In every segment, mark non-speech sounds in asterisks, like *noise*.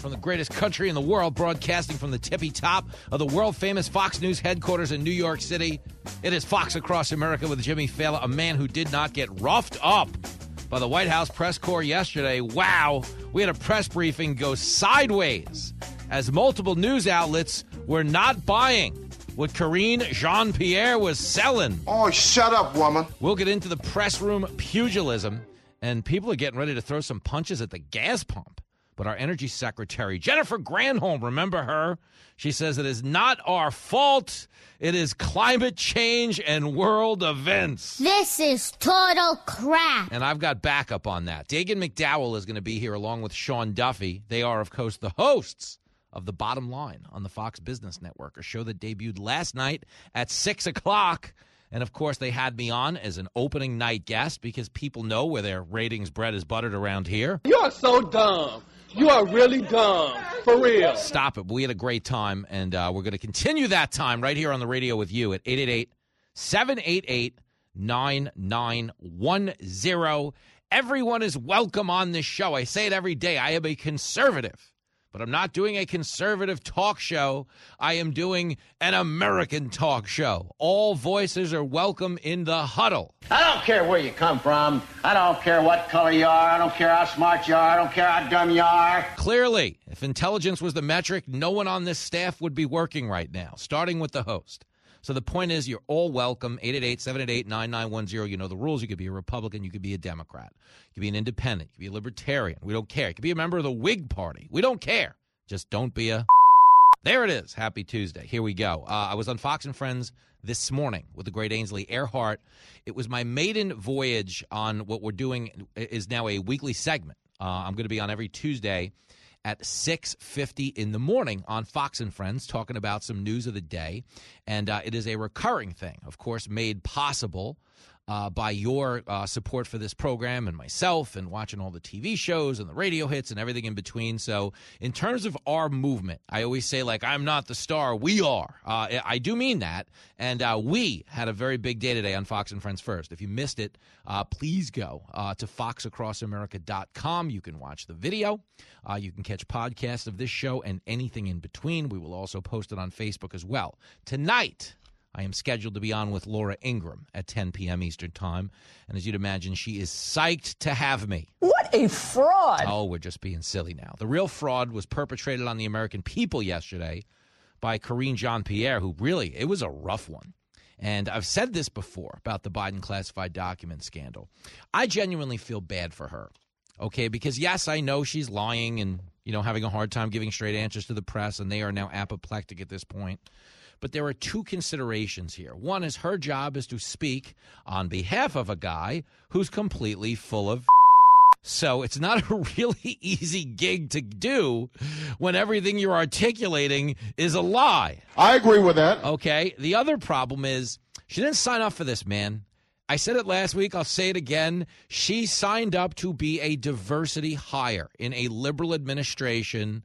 from the greatest country in the world, broadcasting from the tippy top of the world famous Fox News headquarters in New York City. It is Fox Across America with Jimmy Failla, a man who did not get roughed up by the White House press corps yesterday. Wow, we had a press briefing go sideways as multiple news outlets were not buying what Karine Jean Pierre was selling. Oh, shut up, woman. We'll get into the press room pugilism, and people are getting ready to throw some punches at the gas pump. But our energy secretary, Jennifer Granholm, remember her? She says it is not our fault. It is climate change and world events. This is total crap. And I've got backup on that. Dagen McDowell is going to be here along with Sean Duffy. They are, of course, the hosts of The Bottom Line on the Fox Business Network, a show that debuted last night at 6 o'clock. And of course, they had me on as an opening night guest because people know where their ratings bread is buttered around here. You are so dumb. You are really dumb. For real. Stop it. We had a great time, and uh, we're going to continue that time right here on the radio with you at 888 788 9910. Everyone is welcome on this show. I say it every day. I am a conservative, but I'm not doing a conservative talk show. I am doing an American talk show. All voices are welcome in the huddle. I don't care where you come from. I don't care what color you are. I don't care how smart you are. I don't care how dumb you are. Clearly, if intelligence was the metric, no one on this staff would be working right now, starting with the host. So the point is, you're all welcome. 888-788-9910. You know the rules. You could be a Republican. You could be a Democrat. You could be an independent. You could be a libertarian. We don't care. You could be a member of the Whig Party. We don't care. Just don't be a... *laughs* There it is. Happy Tuesday. Here we go. Uh, I was on Fox and Friends this morning with the great Ainsley Earhardt. It was my maiden voyage on what we're doing is now a weekly segment. Uh, I'm going to be on every Tuesday at 6.50 in the morning on fox and friends talking about some news of the day. And uh, it is a recurring thing of course made possible uh, by your uh, support for this program and myself and watching all the TV shows and the radio hits and everything in between. So, in terms of our movement, I always say, like, I'm not the star, we are. Uh, I do mean that. And uh, we had a very big day today on Fox and Friends First. If you missed it, uh, please go uh, to foxacrossamerica.com. You can watch the video, you can catch podcasts of this show and anything in between. We will also post it on Facebook as well. Tonight, I am scheduled to be on with Laura Ingraham at 10 p.m. Eastern Time. And as you'd imagine, she is psyched to have me. What a fraud. Oh, we're just being silly now. The real fraud was perpetrated on the American people yesterday by Karine Jean Pierre, who really, it was a rough one. And I've said this before about the Biden classified document scandal. I genuinely feel bad for her. Okay, because yes, I know she's lying and, you know, having a hard time giving straight answers to the press, and they are now apoplectic at this point. But there are two considerations here. One is her job is to speak on behalf of a guy who's completely full of. *laughs* So it's not a *laughs* really easy gig to do when everything you're articulating is a lie. I agree with that. Okay. The other problem is she didn't sign up for this, man. I said it last week. I'll say it again. She signed up to be a diversity hire in a liberal administration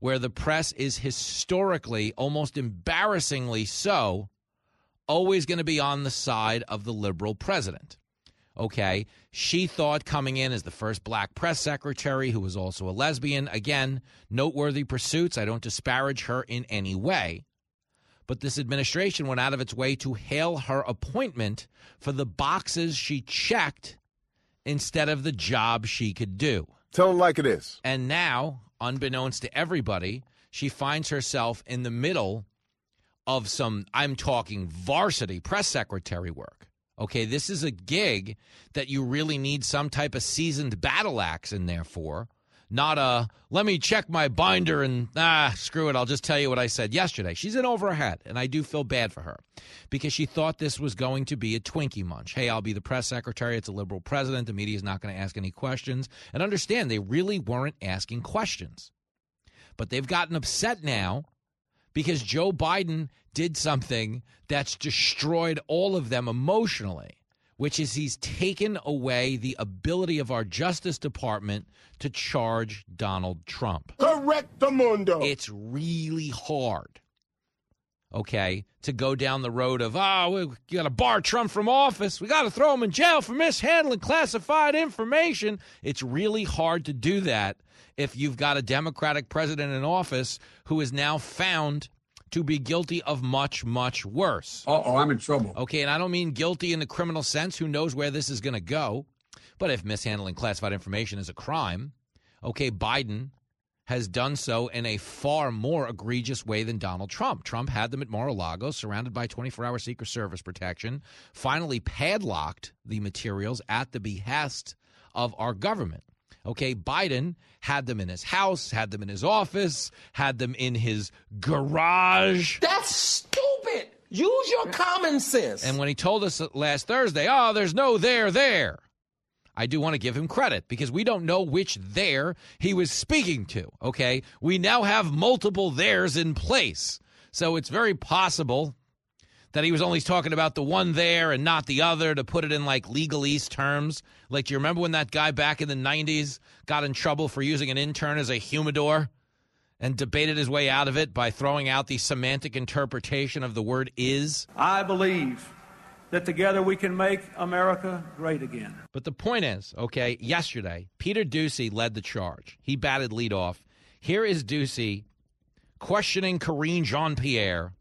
where the press is historically, almost embarrassingly so, always going to be on the side of the liberal president. Okay. She thought coming in as the first black press secretary, who was also a lesbian. Again, noteworthy pursuits. I don't disparage her in any way. But this administration went out of its way to hail her appointment for the boxes she checked instead of the job she could do. Tell them like it is. And now, unbeknownst to everybody, she finds herself in the middle of some, I'm talking varsity press secretary work. Okay, this is a gig that you really need some type of seasoned battle axe in there for not a let me check my binder and ah screw it i'll just tell you what i said yesterday. She's in over her head and i do feel bad for her because she thought this was going to be a twinkie munch. Hey i'll be the press secretary it's a liberal president the media is not going to ask any questions. And understand they really weren't asking questions. But they've gotten upset now because Joe Biden did something that's destroyed all of them emotionally, which is he's taken away the ability of our Justice Department to charge Donald Trump. Correct the mundo. It's really hard, okay, to go down the road of, oh, we got to bar Trump from office. We got to throw him in jail for mishandling classified information. It's really hard to do that if you've got a Democratic president in office who is now found to be guilty of much, much worse. Uh oh, I'm in trouble. Okay, and I don't mean guilty in the criminal sense. Who knows where this is going to go? But if mishandling classified information is a crime, okay, Biden has done so in a far more egregious way than Donald Trump. Trump had them at Mar a Lago, surrounded by 24 hour Secret Service protection, finally padlocked the materials at the behest of our government. Okay, Biden had them in his house, had them in his office, had them in his garage. That's stupid. Use your common sense. And when he told us last Thursday, oh, there's no there there, I do want to give him credit because we don't know which there he was speaking to. Okay, we now have multiple theirs in place. So it's very possible that he was only talking about the one there and not the other to put it in like legalese terms. Like, do you remember when that guy back in the 90s got in trouble for using an intern as a humidor and debated his way out of it by throwing out the semantic interpretation of the word is? I believe that together we can make America great again. But the point is, okay, yesterday, Peter Doocy led the charge. He batted leadoff. Here is Doocy questioning Karine Jean Pierre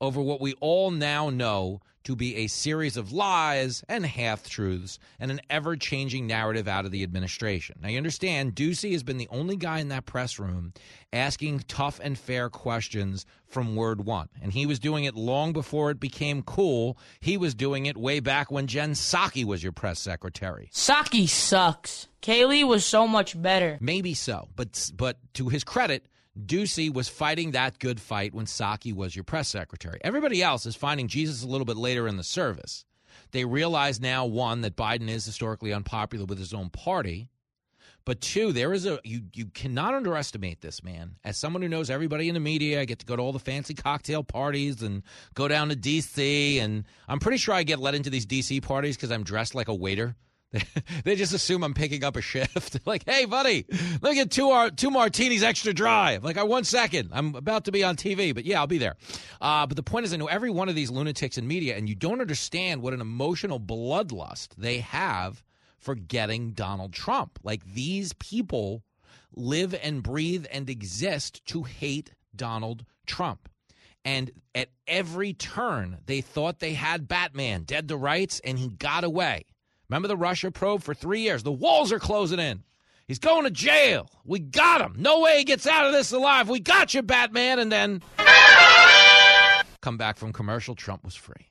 over what we all now know to be a series of lies and half truths and an ever changing narrative out of the administration. Now, you understand, Doocy has been the only guy in that press room asking tough and fair questions from word one. And he was doing it long before it became cool. He was doing it way back when Jen Psaki was your press secretary. Psaki sucks. Kayleigh was so much better. Maybe so, but but to his credit, Doocy was fighting that good fight when Psaki was your press secretary. Everybody else is finding Jesus a little bit later in the service. They realize now, one, that Biden is historically unpopular with his own party. But two, there is a you you cannot underestimate this man. As someone who knows everybody in the media, I get to go to all the fancy cocktail parties and go down to DC and I'm pretty sure I get let into these DC parties because I'm dressed like a waiter. *laughs* they just assume I'm picking up a shift. *laughs* like, hey, buddy, let me get two two martinis extra dry. Like, I one second. I'm about to be on TV, but yeah, I'll be there. Uh, but the point is, I know every one of these lunatics in media, and you don't understand what an emotional bloodlust they have for getting Donald Trump. Like these people live and breathe and exist to hate Donald Trump. And at every turn, they thought they had Batman dead to rights, and he got away. Remember the Russia probe for three years? The walls are closing in. He's going to jail. We got him. No way he gets out of this alive. We got you, Batman. And then come back from commercial. Trump was free.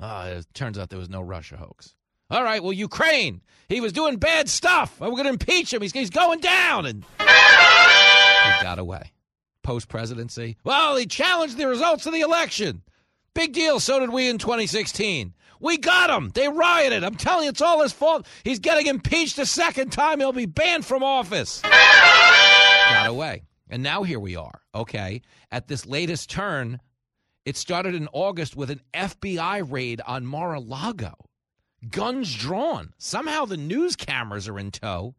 Ah, it turns out there was no Russia hoax. All right, well, Ukraine. He was doing bad stuff. We're going to impeach him. He's, he's going down. And he got away. Post presidency. Well, he challenged the results of the election. Big deal. So did we in 2016. We got him. They rioted. I'm telling you, it's all his fault. He's getting impeached a second time. He'll be banned from office. got away. And now here we are, okay? At this latest turn, it started in August with an FBI raid on Mar a Lago. Guns drawn. Somehow the news cameras are in tow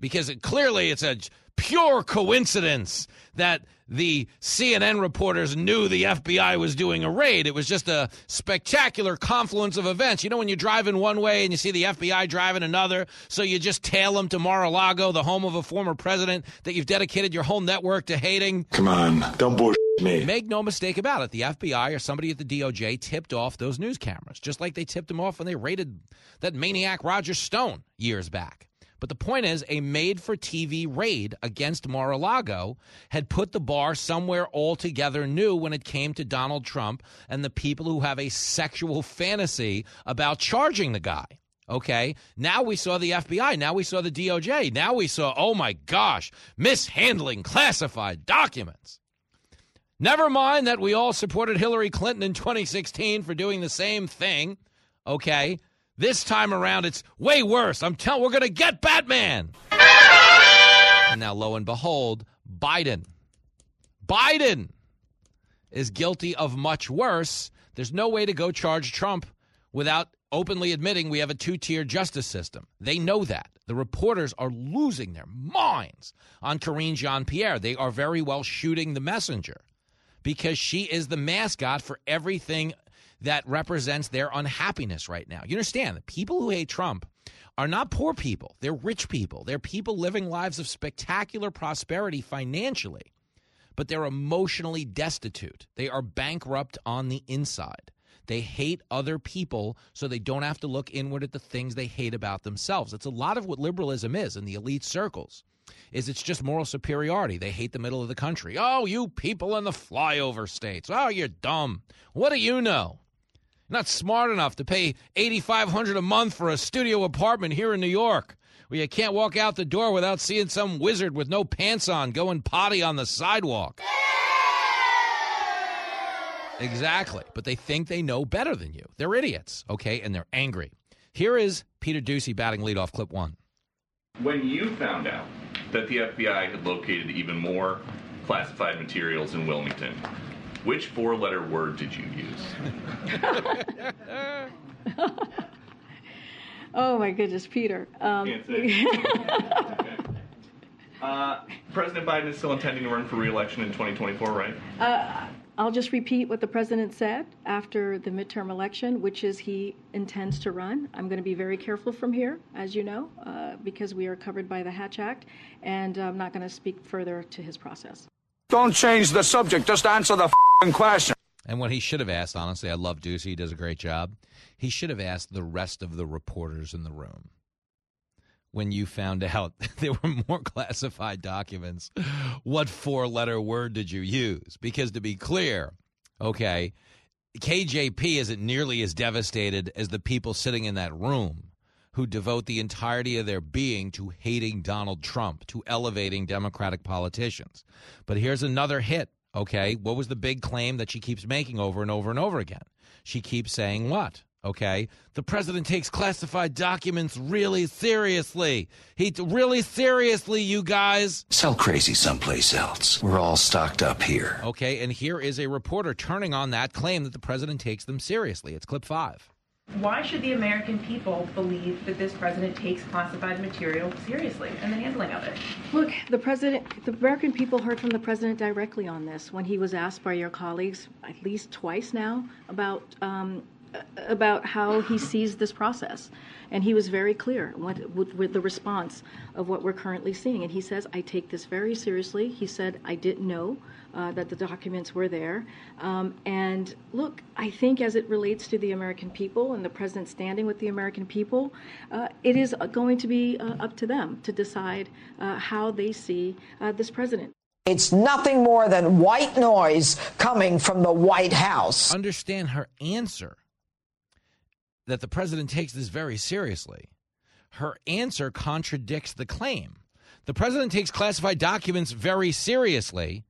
because it, clearly it's a pure coincidence that the CNN reporters knew the FBI was doing a raid. It was just a spectacular confluence of events. You know, when you're driving one way and you see the FBI driving another, so you just tail them to Mar a Lago, the home of a former president that you've dedicated your whole network to hating. Come on, don't bullshit me. Make no mistake about it. The FBI or somebody at the DOJ tipped off those news cameras, just like they tipped them off when they raided that maniac Roger Stone years back. But the point is, a made for TV raid against Mar a Lago had put the bar somewhere altogether new when it came to Donald Trump and the people who have a sexual fantasy about charging the guy. Okay. Now we saw the FBI. Now we saw the DOJ. Now we saw, oh my gosh, mishandling classified documents. Never mind that we all supported Hillary Clinton in 2016 for doing the same thing. Okay. This time around, it's way worse. I'm telling we're going to get Batman. and now, lo and behold, Biden. Biden is guilty of much worse. There's no way to go charge Trump without openly admitting we have a two tier justice system. They know that. The reporters are losing their minds on Karine Jean Pierre. They are very well shooting the messenger because she is the mascot for everything that represents their unhappiness right now. You understand people who hate Trump are not poor people, they're rich people. They're people living lives of spectacular prosperity financially, but they're emotionally destitute. They are bankrupt on the inside. They hate other people so they don't have to look inward at the things they hate about themselves. It's a lot of what liberalism is in the elite circles. Is it's just moral superiority. They hate the middle of the country. Oh, you people in the flyover states. Oh, you're dumb. What do you know? Not smart enough to pay 8500 a month for a studio apartment here in New York where you can't walk out the door without seeing some wizard with no pants on going potty on the sidewalk. Exactly. But they think they know better than you. They're idiots, okay? And they're angry. Here is Peter Doocy batting leadoff, clip one. When you found out that the FBI had located even more classified materials in Wilmington, which four letter word did you use? *laughs* oh my goodness, Peter. Um, Can't say. *laughs* *laughs* Uh, President Biden is still intending to run for re-election in 2024, right? uh, I'll just repeat what the president said after the midterm election, which is he intends to run. I'm going to be very careful from here, as you know, uh, because we are covered by the Hatch Act, and I'm not going to speak further to his process. Don't change the subject. Just answer the fing question. And what he should have asked, honestly, I love Doocy. He does a great job. He should have asked the rest of the reporters in the room when you found *laughs* out there were more classified documents, what four letter word did you use? Because to be clear, okay, KJP isn't nearly as devastated as the people sitting in that room who devote the entirety of their being to hating Donald Trump, to elevating Democratic politicians. But here's another hit, okay? What was the big claim that she keeps making over and over and over again? She keeps saying what? Okay, the president takes classified documents really seriously. He really seriously, you guys. Sell crazy someplace else. We're all stocked up here. Okay, and here is a reporter turning on that claim that the president takes them seriously. It's clip five. Why should the American people believe that this president takes classified material seriously in the handling of it? Look, the president, the American people heard from the president directly on this when he was asked by your colleagues at least twice now about um, about how he sees this process. And he was very clear with, with, the response of what we're currently seeing. And he says, I take this very seriously. He said, I didn't know uh, that the documents were there. Um, and look, I think as it relates to the American people and the president standing with the American people, uh, it is going to be uh, up to them to decide uh, how they see uh, this president. It's nothing more than white noise coming from the White House. Understand her answer that the president takes this very seriously. Her answer contradicts the claim. The president takes classified documents very seriously.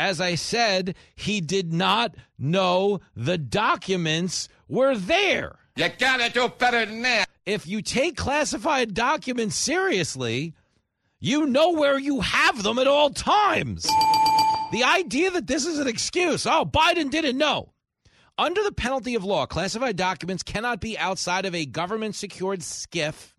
As I said, he did not know the documents were there. You gotta do better than that. If you take classified documents seriously, you know where you have them at all times. The idea that this is an excuse, oh, Biden didn't know. Under the penalty of law, classified documents cannot be outside of a government secured SCIF,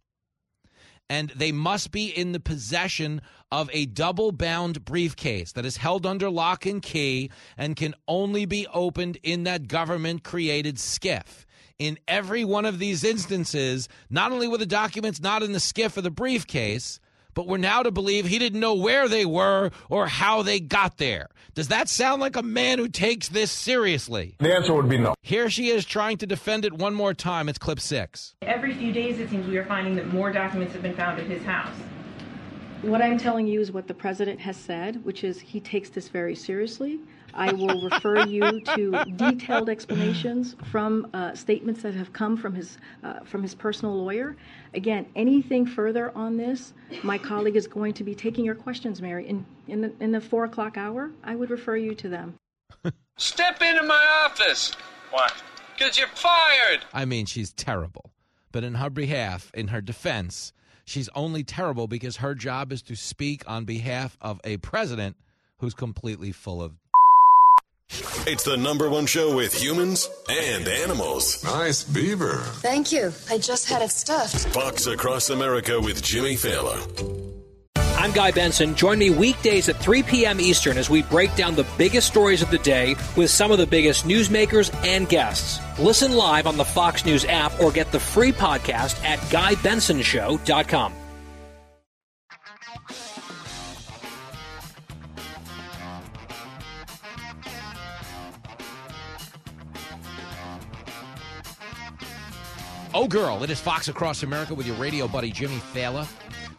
and they must be in the possession of a double bound briefcase that is held under lock and key and can only be opened in that government created SCIF. In every one of these instances, not only were the documents not in the SCIF or the briefcase, but we're now to believe he didn't know where they were or how they got there. Does that sound like a man who takes this seriously? The answer would be no. Here she is trying to defend it one more time. It's clip six. Every few days, it seems we are finding that more documents have been found at his house. What I'm telling you is what the president has said, which is he takes this very seriously. I will refer you to detailed explanations from uh, statements that have come from his uh, from his personal lawyer. Again, anything further on this, my colleague is going to be taking your questions, Mary, in in the, in the four o'clock hour. I would refer you to them. *laughs* Step into my office. What? Because you're fired. I mean, she's terrible. But in her behalf, in her defense, She's only terrible because her job is to speak on behalf of a president who's completely full of. It's the number one show with humans and animals. Nice beaver. Thank you. I just had it stuffed. Fox Across America with Jimmy Failla. I'm Guy Benson. Join me weekdays at 3 p.m. Eastern as we break down the biggest stories of the day with some of the biggest newsmakers and guests. Listen live on the Fox News app or get the free podcast at GuyBensonShow.com. Oh, girl, it is Fox Across America with your radio buddy, Jimmy Failla.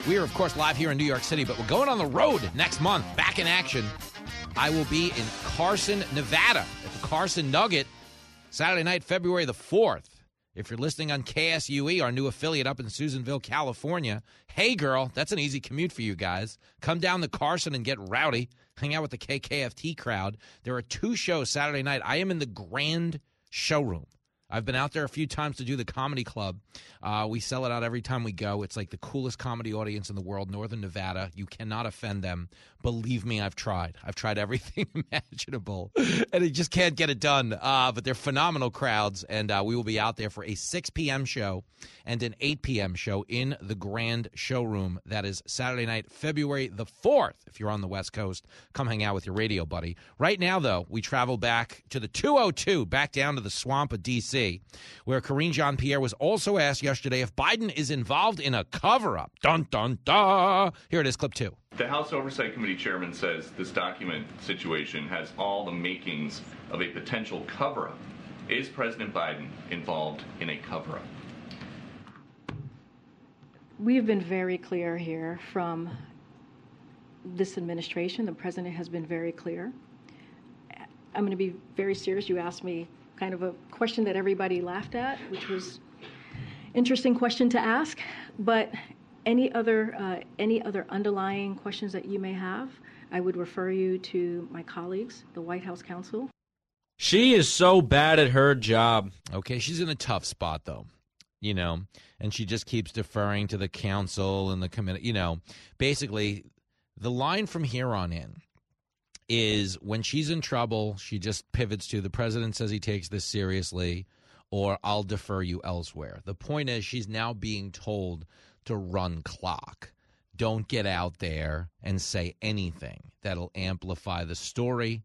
We are, of course, live here in New York City, but we're going on the road next month, back in action. I will be in Carson, Nevada at the Carson Nugget Saturday night, February the 4th. If you're listening on KSUE, our new affiliate up in Susanville, California, hey, girl, that's an easy commute for you guys. Come down to Carson and get rowdy. Hang out with the KKFT crowd. There are two shows Saturday night. I am in the Grand Showroom. I've been out there a few times to do the comedy club. Uh, we sell it out every time we go. It's like the coolest comedy audience in the world, Northern Nevada. You cannot offend them. Believe me, I've tried. I've tried everything *laughs* imaginable, and it just can't get it done. Uh, but they're phenomenal crowds, and uh, we will be out there for a 6 p.m. show and an 8 p.m. show in the Grand Showroom. That is Saturday night, February the 4th. If you're on the West Coast, come hang out with your radio buddy. Right now, though, we travel back to the 202, back down to the swamp of D.C., where Karine Jean Pierre was also asked yesterday if Biden is involved in a cover up. Dun, dun, dun. Here it is, clip two. The House Oversight Committee chairman says this document situation has all the makings of a potential cover up. Is President Biden involved in a cover up? We have been very clear here from this administration. The president has been very clear. I'm going to be very serious. You asked me kind of a question that everybody laughed at, which was interesting question to ask. But any other uh, any other underlying questions that you may have, I would refer you to my colleagues, the White House counsel. She is so bad at her job. Okay, she's in a tough spot though. You know, and she just keeps deferring to the counsel and the committee. You know, basically, the line from here on in is when she's in trouble, she just pivots to the president says he takes this seriously, or I'll defer you elsewhere. The point is, she's now being told to run clock. Don't get out there and say anything that'll amplify the story.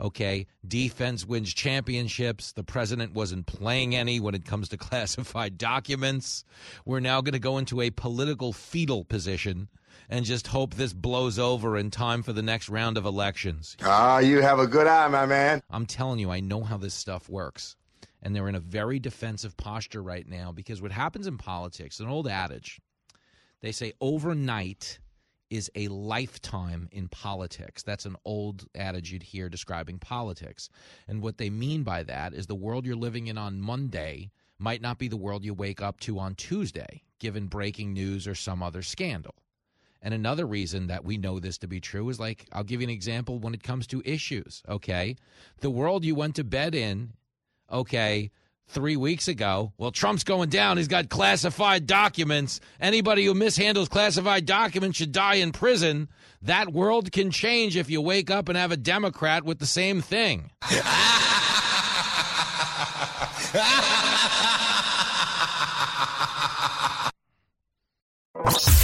Okay, defense wins championships. The president wasn't playing any when it comes to *laughs* classified documents. We're now going to go into a political fetal position and just hope this blows over in time for the next round of elections. Ah, you have a good eye, my man. I'm telling you, I know how this stuff works. And they're in a very defensive posture right now because what happens in politics, an old adage, they say overnight is a lifetime in politics. That's an old you'd hear describing politics. And what they mean by that is the world you're living in on Monday might not be the world you wake up to on Tuesday, given breaking news or some other scandal. And another reason that we know this to be true is like, I'll give you an example when it comes to issues, okay? The world you went to bed in, okay, three weeks ago, well, Trump's going down. He's got classified documents. Anybody who mishandles classified documents should die in prison. That world can change if you wake up and have a Democrat with the same thing. *laughs*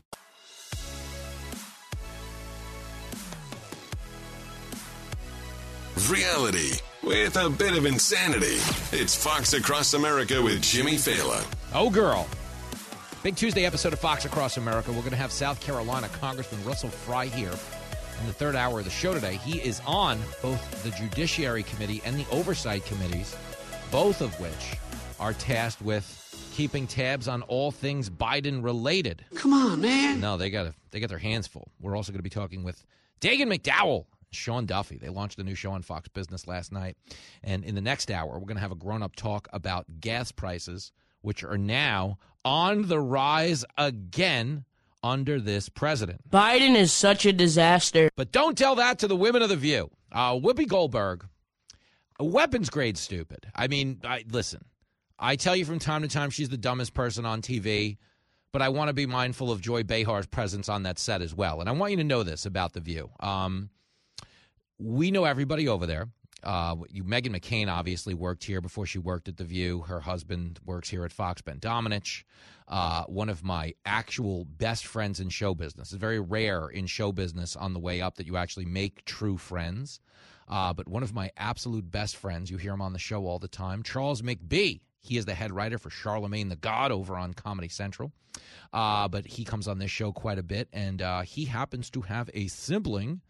Reality with a bit of insanity. It's Fox Across America with Jimmy Failla. Oh, girl. Big Tuesday episode of Fox Across America. We're going to have South Carolina Congressman Russell Fry here in the third hour of the show today. He is on both the Judiciary Committee and the Oversight Committees, both of which are tasked with keeping tabs on all things Biden related. Come on, man. No, they got they got their hands full. We're also going to be talking with Dagen McDowell, Sean Duffy. They launched a new show on Fox Business last night, and in the next hour, we're going to have a grown up talk about gas prices, which are now on the rise again under this president. Biden is such a disaster. But don't tell that to the women of the View. Uh, Whoopi Goldberg, weapons grade stupid. I mean, I, listen, I tell you from time to time she's the dumbest person on TV, but I want to be mindful of Joy Behar's presence on that set as well. And I want you to know this about The View. Um, we know everybody over there. Uh, you, Meghan McCain obviously worked here before she worked at The View. Her husband works here at Fox, Ben Domenech. Uh, one of my actual best friends in show business. It's very rare in show business on the way up that you actually make true friends. Uh, but one of my absolute best friends, you hear him on the show all the time, Charles McBee. He is the head writer for Charlemagne the God over on Comedy Central. Uh, but he comes on this show quite a bit, and uh, he happens to have a sibling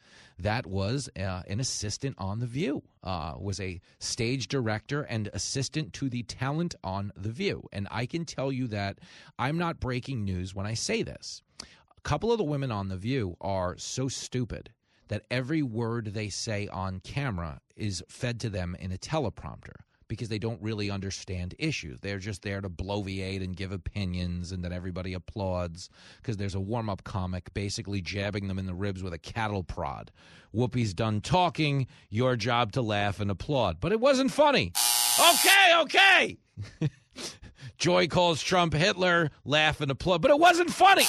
that was uh, an assistant on The View, uh, was a stage director and assistant to the talent on The View. And I can tell you that I'm not breaking news when I say this. A couple of the women on The View are so stupid that every word they say on camera is fed to them in a teleprompter because they don't really understand issues. They're just there to bloviate and give opinions, and then everybody applauds because there's a warm up comic basically jabbing them in the ribs with a cattle prod. Whoopi's done talking, your job to laugh and applaud. But it wasn't funny. Okay, okay. *laughs* Joy calls Trump Hitler, laugh and applaud, but it wasn't funny.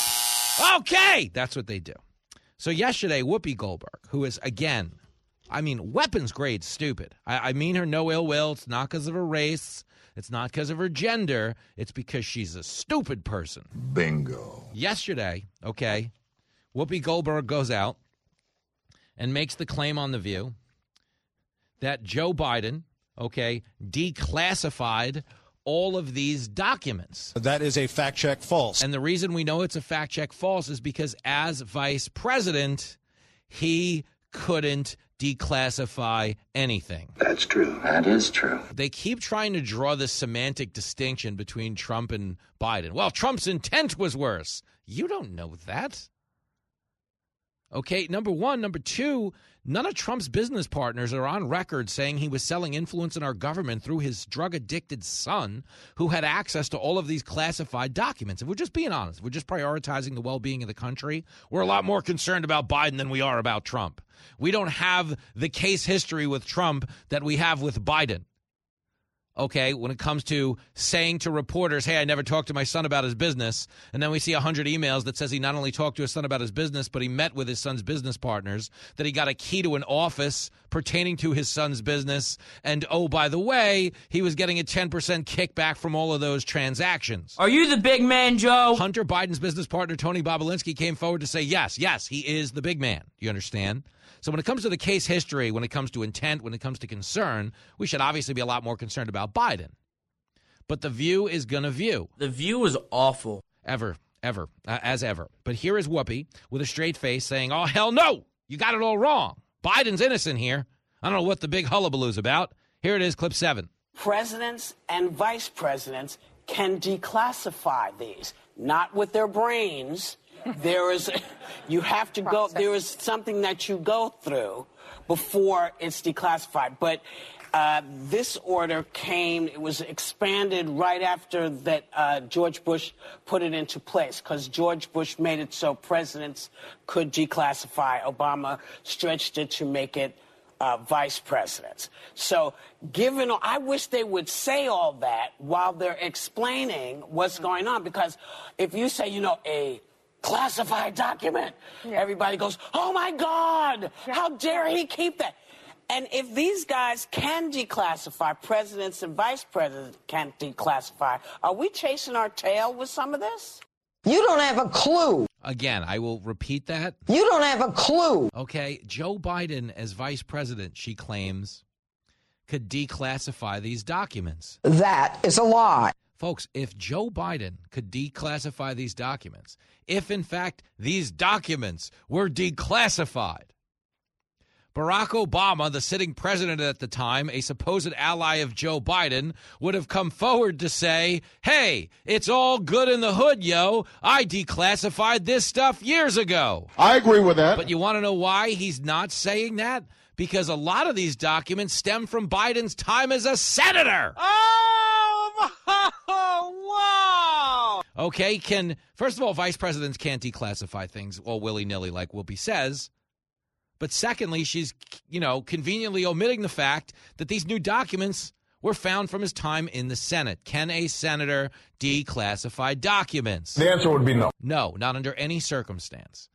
Okay, that's what they do. So yesterday, Whoopi Goldberg, who is again I mean, weapons grade stupid. I, I mean her no ill will. It's not because of her race. It's not because of her gender. It's because she's a stupid person. Bingo. Yesterday, okay, Whoopi Goldberg goes out and makes the claim on The View that Joe Biden, okay, declassified all of these documents. That is a fact check false. And the reason we know it's a fact check false is because as vice president, he couldn't declassify anything. That's true. That is true. They keep trying to draw this semantic distinction between Trump and Biden. Well, Trump's intent was worse. You don't know that. Okay, number one. Number two, none of Trump's business partners are on record saying he was selling influence in our government through his drug addicted son, who had access to all of these classified documents. If we're just being honest, we're just prioritizing the well being of the country. We're a lot more concerned about Biden than we are about Trump. We don't have the case history with Trump that we have with Biden okay, when it comes to saying to reporters, hey, I never talked to my son about his business. And then we see 100 emails that says he not only talked to his son about his business, but he met with his son's business partners, that he got a key to an office pertaining to his son's business. And oh, by the way, he was getting a 10% kickback from all of those transactions. Are you the big man, Joe? Hunter Biden's business partner, Tony Bobulinski, came forward to say, yes, yes, he is the big man. You understand? So when it comes to the case history, when it comes to intent, when it comes to concern, we should obviously be a lot more concerned about Biden. But the view is going to view. The view is awful. Ever, ever, uh, as ever. But here is Whoopi with a straight face saying, oh, hell no, you got it all wrong. Biden's innocent here. I don't know what the big hullabaloo's about. Here it is, clip seven. Presidents and vice presidents can declassify these, not with their brains, there is, you have to go, there is something that you go through before it's declassified. But uh, this order came, it was expanded right after that uh, George Bush put it into place because George Bush made it so presidents could declassify. Obama stretched it to make it uh, vice presidents. So, given, I wish they would say all that while they're explaining what's going on because if you say, you know, a classified document. Yeah. Everybody goes, oh my God, yeah. how dare he keep that? And if these guys can declassify, presidents and vice presidents can't declassify, are we chasing our tail with some of this? You don't have a clue. Again, I will repeat that. You don't have a clue. Okay, Joe Biden, as vice president, she claims, could declassify these documents. That is a lie. Folks, if Joe Biden could declassify these documents, if in fact these documents were declassified, Barack Obama, the sitting president at the time, a supposed ally of Joe Biden, would have come forward to say, Hey, it's all good in the hood, yo. I declassified this stuff years ago. I agree with that. But you want to know why he's not saying that? Because a lot of these documents stem from Biden's time as a senator. Oh, wow. Okay, can, first of all, vice presidents can't declassify things all willy nilly like Whoopi says. But secondly, she's, you know, conveniently omitting the fact that these new documents were found from his time in the Senate. Can a senator declassify documents? The answer would be no. No, not under any circumstance.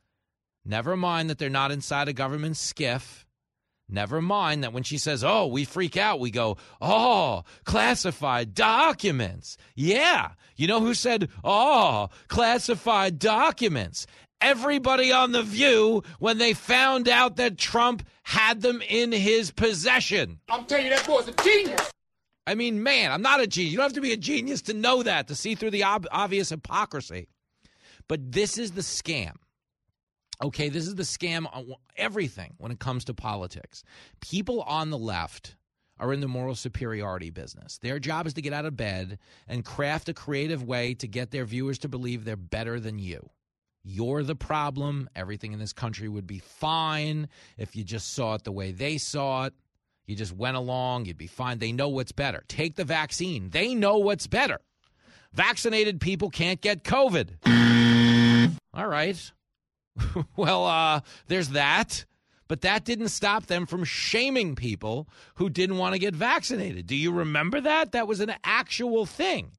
Never mind that they're not inside a government SCIF. Never mind that when she says, oh, we freak out, we go, oh, classified documents. Yeah. You know who said, oh, classified documents? Everybody on The View when they found out that Trump had them in his possession. I'm telling you, that boy's a genius. I mean, man, I'm not a genius. You don't have to be a genius to know that, to see through the ob- obvious hypocrisy. But this is the scam. Okay, this is the scam on everything when it comes to politics. People on the left are in the moral superiority business. Their job is to get out of bed and craft a creative way to get their viewers to believe they're better than you. You're the problem. Everything in this country would be fine if you just saw it the way they saw it. You just went along, you'd be fine. They know what's better. Take the vaccine. They know what's better. Vaccinated people can't get COVID. All right. *laughs* well, uh, there's that. But that didn't stop them from shaming people who didn't want to get vaccinated. Do you remember that? That was an actual thing.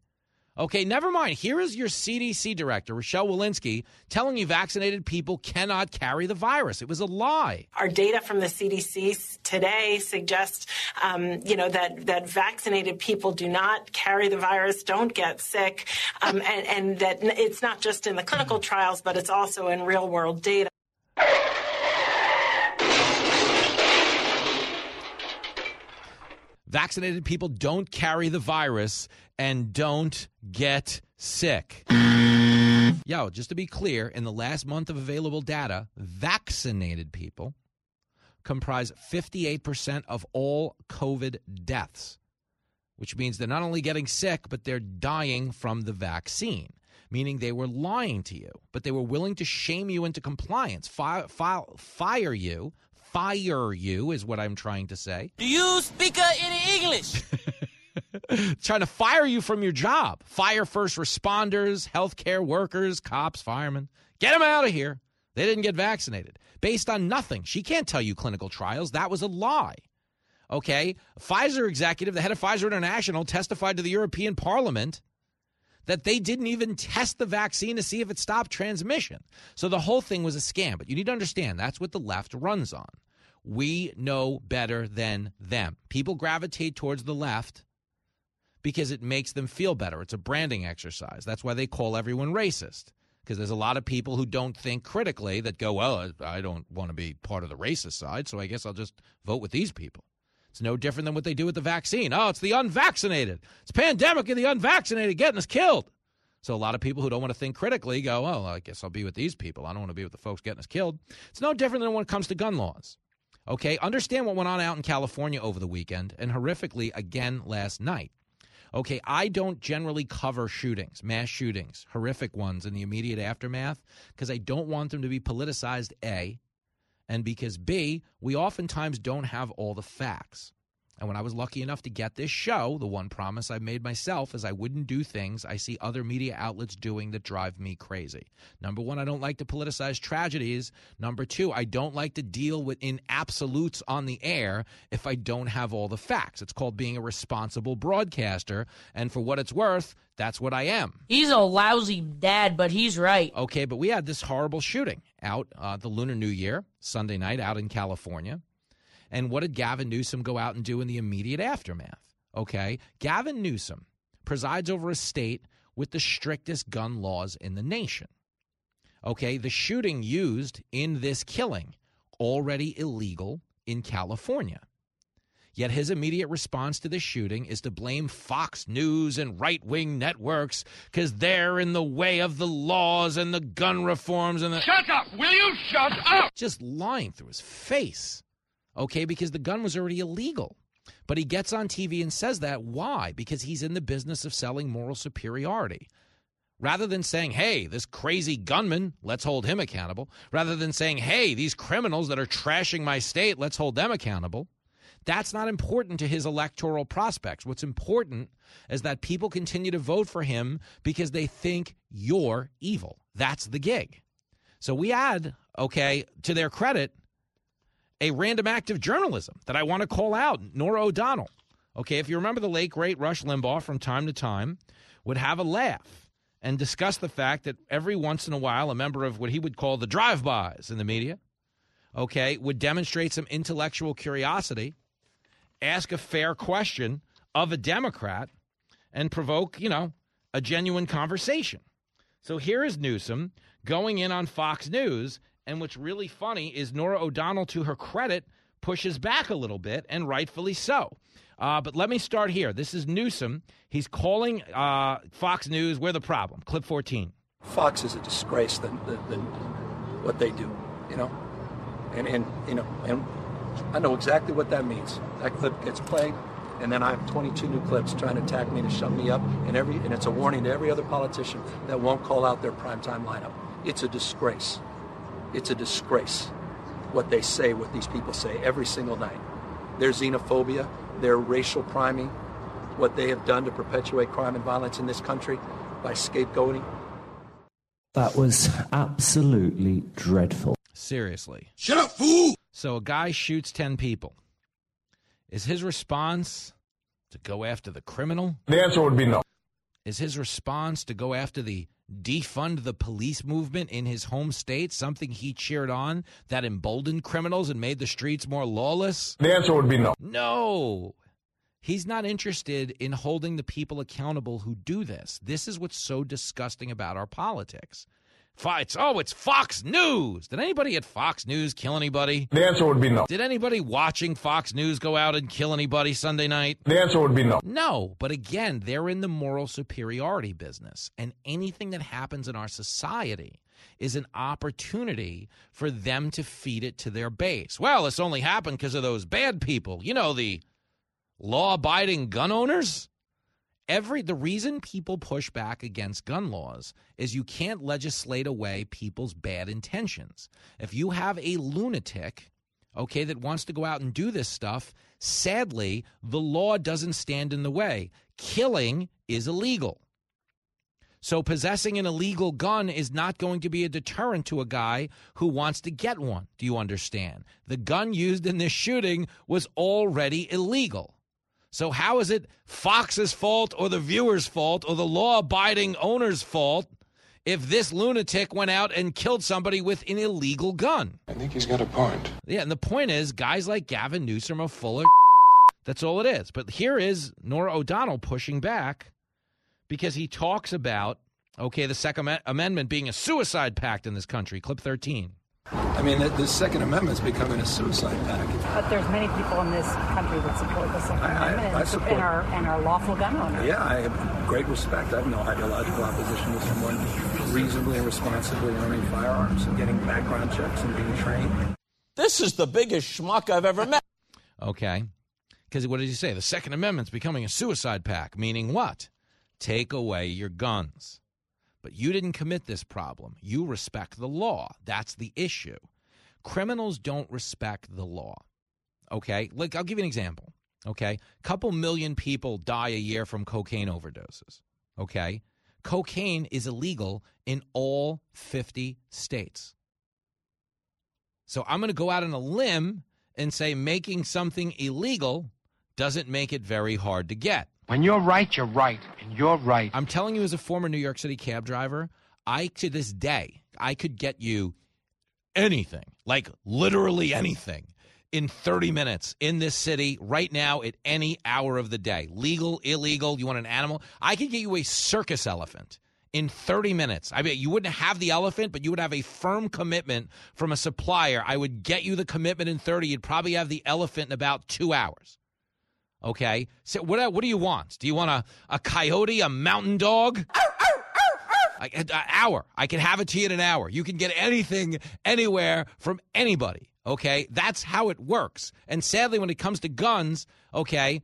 Okay, never mind. Here is your CDC director, Rochelle Walensky, telling you vaccinated people cannot carry the virus. It was a lie. Our data from the CDC today suggests, um, you know, that that vaccinated people do not carry the virus, don't get sick, um, and, and that it's not just in the clinical trials, but it's also in real world data. Vaccinated people don't carry the virus and don't get sick. Yo, just to be clear, in the last month of available data, vaccinated people comprise 58% of all COVID deaths, which means they're not only getting sick, but they're dying from the vaccine, meaning they were lying to you, but they were willing to shame you into compliance, fire, fire, fire you. Fire you is what I'm trying to say. Do you speak uh, any English? *laughs* trying to fire you from your job. Fire first responders, healthcare workers, cops, firemen. Get them out of here. They didn't get vaccinated based on nothing. She can't tell you clinical trials. That was a lie. Okay. Pfizer executive, the head of Pfizer International, testified to the European Parliament that they didn't even test the vaccine to see if it stopped transmission. So the whole thing was a scam. But you need to understand that's what the left runs on. We know better than them. People gravitate towards the left because it makes them feel better. It's a branding exercise. That's why they call everyone racist. Because there's a lot of people who don't think critically that go, well, I don't want to be part of the racist side, so I guess I'll just vote with these people. It's no different than what they do with the vaccine. Oh, it's the unvaccinated. It's pandemic and the unvaccinated getting us killed. So a lot of people who don't want to think critically go, oh, I guess I'll be with these people. I don't want to be with the folks getting us killed. It's no different than when it comes to gun laws. Okay, understand what went on out in California over the weekend and horrifically again last night. Okay, I don't generally cover shootings, mass shootings, horrific ones in the immediate aftermath, because I don't want them to be politicized, A, and because B, we oftentimes don't have all the facts. And when I was lucky enough to get this show, the one promise I made myself is I wouldn't do things I see other media outlets doing that drive me crazy. Number one, I don't like to politicize tragedies. Number two, I don't like to deal with in absolutes on the air if I don't have all the facts. It's called being a responsible broadcaster. And for what it's worth, that's what I am. He's a lousy dad, but he's right. Okay, but we had this horrible shooting out uh, the Lunar New Year, Sunday night, out in California. And what did Gavin Newsom go out and do in the immediate aftermath? Okay. Gavin Newsom presides over a state with the strictest gun laws in the nation. Okay. The shooting used in this killing, already illegal in California. Yet his immediate response to the shooting is to blame Fox News and right wing networks because they're in the way of the laws and the gun reforms and the. Shut up! Will you shut up? Just lying through his face. okay, because the gun was already illegal. But he gets on TV and says that. Why? Because he's in the business of selling moral superiority. Rather than saying, hey, this crazy gunman, let's hold him accountable, rather than saying, hey, these criminals that are trashing my state, let's hold them accountable, that's not important to his electoral prospects. What's important is that people continue to vote for him because they think you're evil. That's the gig. So we add, okay, to their credit, a random act of journalism that I want to call out Norah O'Donnell. Okay, if you remember the late, great Rush Limbaugh from time to time would have a laugh and discuss the fact that every once in a while a member of what he would call the drive-bys in the media, okay, would demonstrate some intellectual curiosity, ask a fair question of a Democrat, and provoke, you know, a genuine conversation. So here is Newsom going in on Fox News, and what's really funny is Norah O'Donnell, to her credit, pushes back a little bit, and rightfully so. Uh, but let me start here. This is Newsom. He's calling uh, Fox News, we're the problem. Clip 14. Fox is a disgrace than, than, what they do, you know? And, and, you know, and I know exactly what that means. That clip gets played, and then I have 22 new clips trying to attack me to shut me up, and every and it's a warning to every other politician that won't call out their primetime lineup. It's a disgrace. It's a disgrace what they say, what these people say every single night. Their xenophobia, their racial priming, what they have done to perpetuate crime and violence in this country by scapegoating. That was absolutely dreadful. Seriously. Shut up, fool! So a guy shoots 10 people. Is his response to go after the criminal? The answer would be no. Is his response to go after the defund the police movement in his home state, something he cheered on that emboldened criminals and made the streets more lawless? The answer would be no. No. He's not interested in holding the people accountable who do this. This is what's so disgusting about our politics. Fights. Oh, it's Fox News. Did anybody at Fox News kill anybody? The answer would be no. Did anybody watching Fox News go out and kill anybody Sunday night? The answer would be no. No, but again, they're in the moral superiority business, and anything that happens in our society is an opportunity for them to feed it to their base. Well, this only happened because of those bad people. You know, the law-abiding gun owners? Every the reason people push back against gun laws is you can't legislate away people's bad intentions. If you have a lunatic, okay, that wants to go out and do this stuff, sadly, the law doesn't stand in the way. Killing is illegal. So possessing an illegal gun is not going to be a deterrent to a guy who wants to get one. Do you understand? The gun used in this shooting was already illegal. So, how is it Fox's fault or the viewer's fault or the law abiding owner's fault if this lunatic went out and killed somebody with an illegal gun? I think he's got a point. Yeah, and the point is, guys like Gavin Newsom are full of *laughs* That's all it is. But here is Norah O'Donnell pushing back because he talks about, okay, the Second Amendment being a suicide pact in this country. Clip 13. I mean, the, the Second is becoming a suicide pact. But there's many people in this country that support the Second I- I- Amendment I and, support- and are and are lawful gun owners. Yeah, I have great respect. I have no ideological opposition to someone reasonably and responsibly owning firearms and getting background checks and being trained. This is the biggest schmuck I've ever met. Okay. Because what did you say? The Second Amendment's becoming a suicide pact, meaning what? Take away your guns. But you didn't commit this problem. You respect the law. That's the issue. Criminals don't respect the law. Okay? Like, I'll give you an example. Okay? A couple million people die a year from cocaine overdoses. Okay? Cocaine is illegal in all 50 states. So I'm going to go out on a limb and say making something illegal doesn't make it very hard to get. When you're right, you're right. And you're right. I'm telling you, as a former New York City cab driver, I, to this day, I could get you anything, like literally anything, in 30 minutes in this city right now at any hour of the day. Legal, illegal, you want an animal? I could get you a circus elephant in 30 minutes. I mean, you wouldn't have the elephant, but you would have a firm commitment from a supplier. I would get you the commitment in 30. You'd probably have the elephant in about two hours. Okay. So what what do you want? Do you want a, a coyote, a mountain dog? I- An hour. I can have it to you in an hour. You can get anything, anywhere, from anybody. Okay, that's how it works. And sadly, when it comes to guns, okay,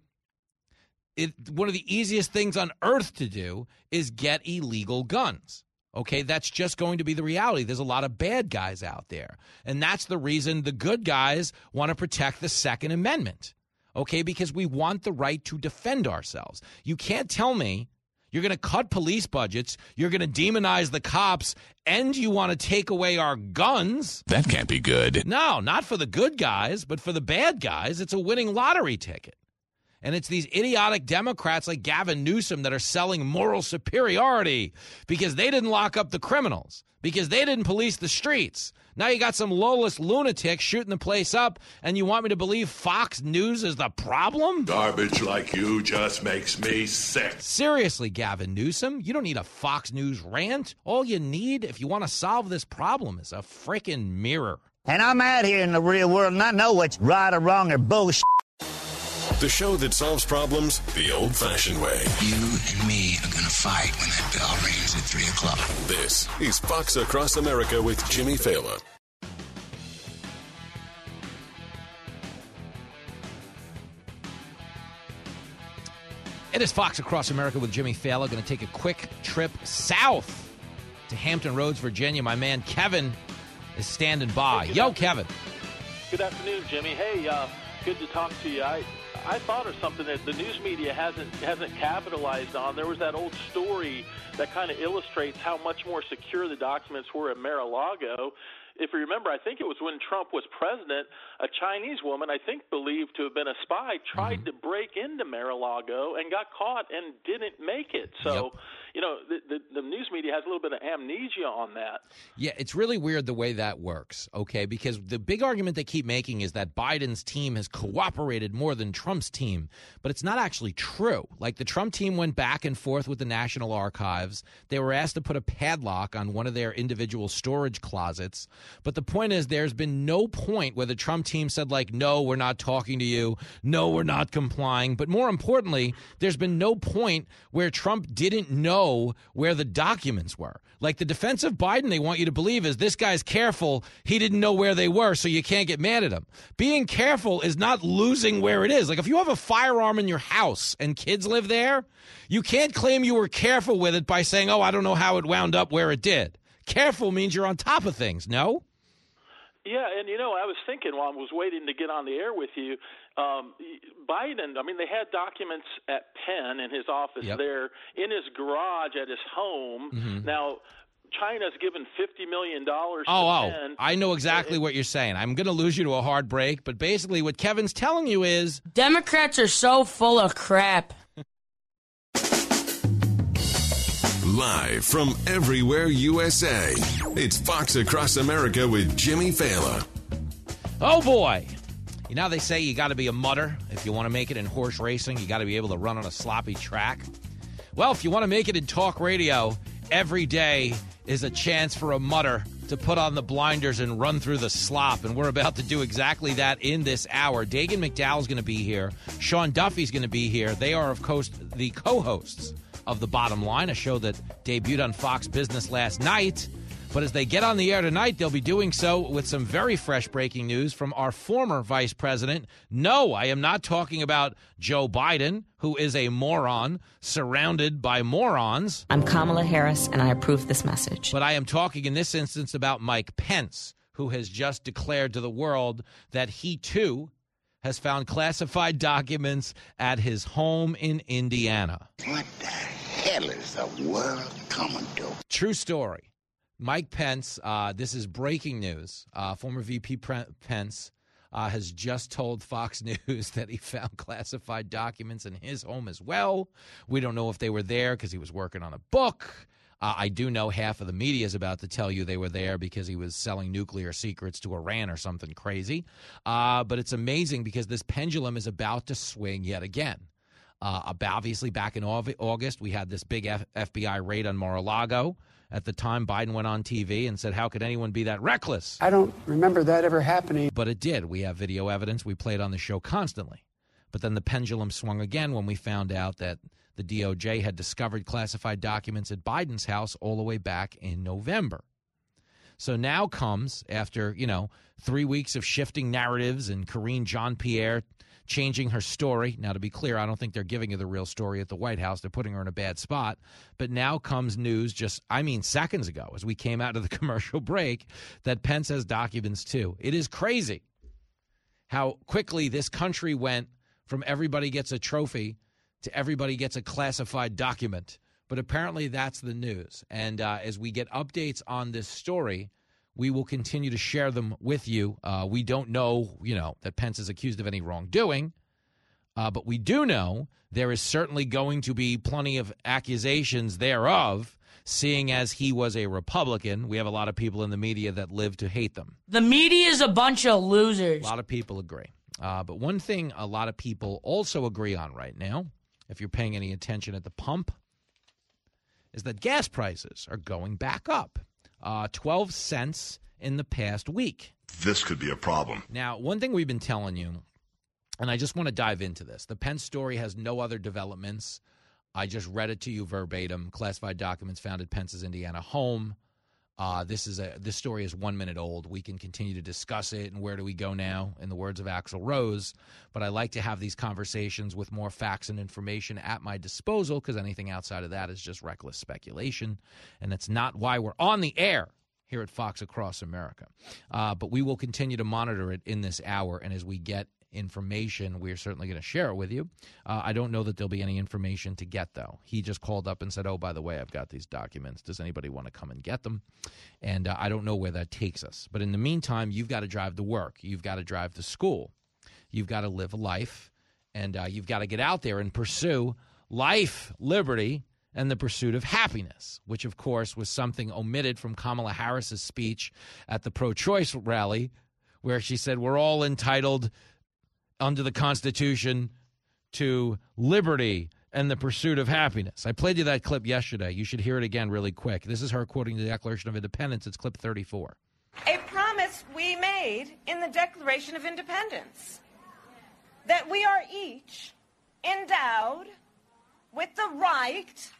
it, one of the easiest things on earth to do is get illegal guns. Okay, that's just going to be the reality. There's a lot of bad guys out there. And that's the reason the good guys want to protect the Second Amendment. Okay, because we want the right to defend ourselves. You can't tell me you're going to cut police budgets, you're going to demonize the cops, and you want to take away our guns. That can't be good. No, not for the good guys, but for the bad guys. It's a winning lottery ticket. And it's these idiotic Democrats like Gavin Newsom that are selling moral superiority because they didn't lock up the criminals, because they didn't police the streets. Now you got some lawless lunatic shooting the place up, and you want me to believe Fox News is the problem? Garbage like you just makes me sick. Seriously, Gavin Newsom, you don't need a Fox News rant. All you need, if you want to solve this problem, is a freaking mirror. And I'm out here in the real world, and I know what's right or wrong or bullshit. The show that solves problems the old fashioned way. You and me are gonna fight when that bell rings at 3 o'clock. This is Fox Across America with Jimmy Failla. It is Fox Across America with Jimmy Failla. Going to take a quick trip south to Hampton Roads, Virginia. My man Kevin is standing by. Yo, Kevin. Good afternoon, Jimmy. Hey, uh, good to talk to you. I I thought of something that the news media hasn't hasn't capitalized on. There was that old story that kind of illustrates how much more secure the documents were at Mar-a-Lago. If you remember, I think it was when Trump was president, a Chinese woman, I think believed to have been a spy, tried Mm-hmm. to break into Mar-a-Lago and got caught and didn't make it. So, you know, the, the, the news media has a little bit of amnesia on that. Yeah, it's really weird the way that works, okay? Because the big argument they keep making is that Biden's team has cooperated more than Trump's team, but it's not actually true. Like the Trump team went back and forth with the National Archives. They were asked to put a padlock on one of their individual storage closets. But the point is, there's been no point where the Trump team said, like, no, we're not talking to you. No, we're not complying. But more importantly, there's been no point where Trump didn't know where the documents were. Like the defense of Biden, they want you to believe is this guy's careful. He didn't know where they were, so you can't get mad at him. Being careful is not losing where it is. Like if you have a firearm in your house and kids live there, you can't claim you were careful with it by saying, oh, I don't know how it wound up where it did. Careful means you're on top of things, no? Yeah, and you know, I was thinking while I was waiting to get on the air with you, um, Biden. I mean, they had documents at Penn in his office Yep. there, in his garage at his home. Mhm. Now, China's given fifty million dollars Oh, to oh, Penn. I know exactly what you're saying. I'm going to lose you to a hard break, but basically, what Kevin's telling you is Democrats are so full of crap. Live from everywhere USA, it's Fox Across America with Jimmy Failla. Oh boy. You know, they say you got to be a mutter if you want to make it in horse racing. You got to be able to run on a sloppy track. Well, if you want to make it in talk radio, every day is a chance for a mutter to put on the blinders and run through the slop. And we're about to do exactly that in this hour. Dagen McDowell's going to be here. Sean Duffy's going to be here. They are, of course, the co hosts of The Bottom Line, a show that debuted on Fox Business last night. But as they get on the air tonight, they'll be doing so with some very fresh breaking news from our former vice president. No, I am not talking about Joe Biden, who is a moron surrounded by morons. I'm Kamala Harris, and I approve this message. But I am talking in this instance about Mike Pence, who has just declared to the world that he too has found classified documents at his home in Indiana. What the hell is the world coming to? True story. Mike Pence, uh, this is breaking news. Uh, former VP Pence uh, has just told Fox *laughs* News that he found classified documents in his home as well. We don't know if they were there because he was working on a book. Uh, I do know half of the media is about to tell you they were there because he was selling nuclear secrets to Iran or something crazy. Uh, but it's amazing because this pendulum is about to swing yet again. Uh, obviously, back in August, we had this big F- FBI raid on Mar-a-Lago. At the time, Biden went on TV and said, "How could anyone be that reckless?" I don't remember that ever happening. But it did. We have video evidence. We played on the show constantly. But then the pendulum swung again when we found out that the DOJ had discovered classified documents at Biden's house all the way back in November. So now comes after, you know, three weeks of shifting narratives and Karine Jean Pierre changing her story. Now, to be clear, I don't think they're giving her the real story at the White House. They're putting her in a bad spot. But now comes news just, I mean, seconds ago as we came out of the *laughs* commercial break that Pence has documents too. It is crazy how quickly this country went from everybody gets a trophy to everybody gets a classified document. But apparently that's the news. And uh, as we get updates on this story, we will continue to share them with you. Uh, we don't know, you know, that Pence is accused of any wrongdoing, uh, but we do know there is certainly going to be plenty of accusations thereof. Seeing as he was a Republican, we have a lot of people in the media that live to hate them. The media is a bunch of losers. A lot of people agree. Uh, but one thing a lot of people also agree on right now, if you're paying any attention at the pump, is that gas prices are going back up uh, 12 cents in the past week. This could be a problem. Now, one thing we've been telling you, and I just want to dive into this the Pence story has no other developments. I just read it to you verbatim. Classified documents found at Pence's Indiana home. Uh, this is a this story is one minute old. We can continue to discuss it and where do we go now, in the words of Axl Rose. But I like to have these conversations with more facts and information at my disposal because anything outside of that is just reckless speculation, and that's not why we're on the air here at Fox Across America. Uh, but we will continue to monitor it in this hour, and as we get information, we're certainly going to share it with you. Uh, I don't know that there'll be any information to get, though. He just called up and said, Oh, by the way, I've got these documents. Does anybody want to come and get them? And uh, I don't know where that takes us. But in the meantime, you've got to drive to work, you've got to drive to school, you've got to live a life, and uh, you've got to get out there and pursue life, liberty, and the pursuit of happiness, which, of course, was something omitted from Kamala Harris's speech at the pro choice rally, where she said, We're all entitled under the Constitution to liberty and the pursuit of happiness. I played you that clip yesterday. You should hear it again really quick. This is her quoting the Declaration of Independence. It's clip 34. A promise we made in the Declaration of Independence that we are each endowed with the right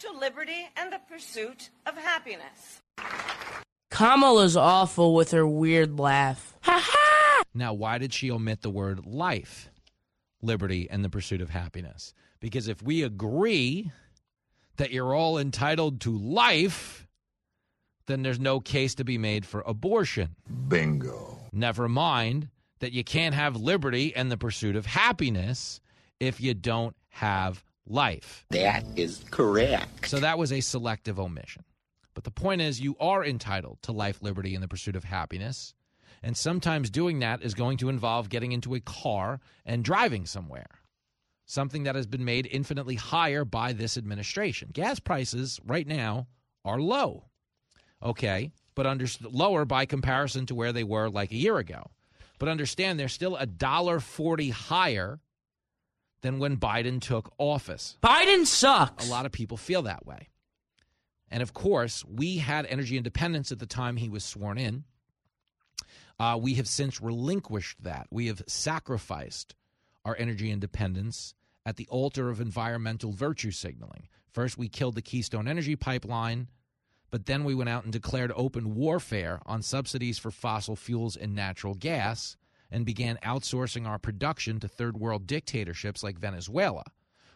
to liberty and the pursuit of happiness. Kamala's awful with her weird laugh. Ha ha! Now, why did she omit the word life, liberty, and the pursuit of happiness? Because if we agree that you're all entitled to life, then there's no case to be made for abortion. Bingo. Never mind that you can't have liberty and the pursuit of happiness if you don't have life. That is correct. So that was a selective omission. But the point is, you are entitled to life, liberty, and the pursuit of happiness. And sometimes doing that is going to involve getting into a car and driving somewhere, something that has been made infinitely higher by this administration. Gas prices right now are low, okay, but under, lower by comparison to where they were like a year ago. But understand they're still a dollar forty higher than when Biden took office. Biden sucks. A lot of people feel that way. And of course, we had energy independence at the time he was sworn in. Uh, we have since relinquished that. We have sacrificed our energy independence at the altar of environmental virtue signaling. First, we killed the Keystone Energy Pipeline, but then we went out and declared open warfare on subsidies for fossil fuels and natural gas and began outsourcing our production to third world dictatorships like Venezuela,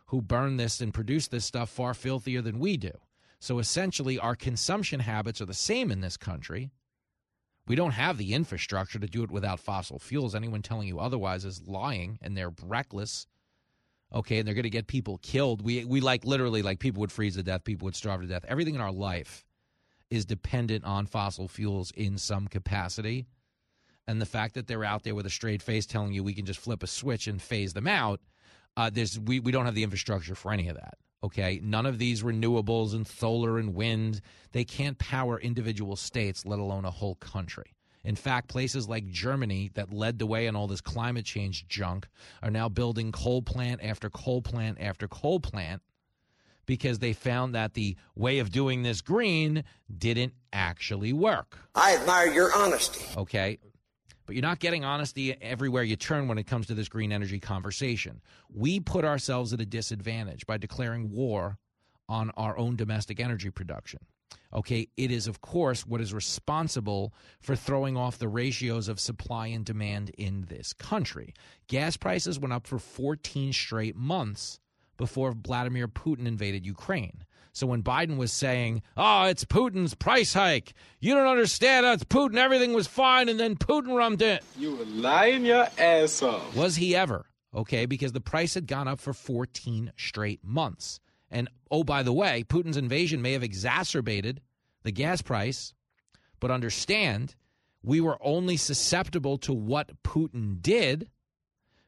who burn this and produce this stuff far filthier than we do. So essentially, our consumption habits are the same in this country. We don't have the infrastructure to do it without fossil fuels. Anyone telling you otherwise is lying and they're reckless. Okay, and they're going to get people killed. We we like literally like people would freeze to death, people would starve to death. Everything in our life is dependent on fossil fuels in some capacity. And the fact that they're out there with a straight face telling you we can just flip a switch and phase them out, uh, there's we, we don't have the infrastructure for any of that. Okay, none of these renewables and solar and wind, they can't power individual states, let alone a whole country. In fact, places like Germany that led the way in all this climate change junk are now building coal plant after coal plant after coal plant because they found that the way of doing this green didn't actually work. I admire your honesty. Okay. But you're not getting honesty everywhere you turn when it comes to this green energy conversation. We put ourselves at a disadvantage by declaring war on our own domestic energy production. Okay, it is, of course, what is responsible for throwing off the ratios of supply and demand in this country. Gas prices went up for 14 straight months before Vladimir Putin invaded Ukraine. So when Biden was saying, oh, it's Putin's price hike, you don't understand, it's Putin, everything was fine, and then Putin rummed in. You were lying your ass off. Was he ever? Okay, because the price had gone up for 14 straight months. And oh, by the way, Putin's invasion may have exacerbated the gas price, but understand we were only susceptible to what Putin did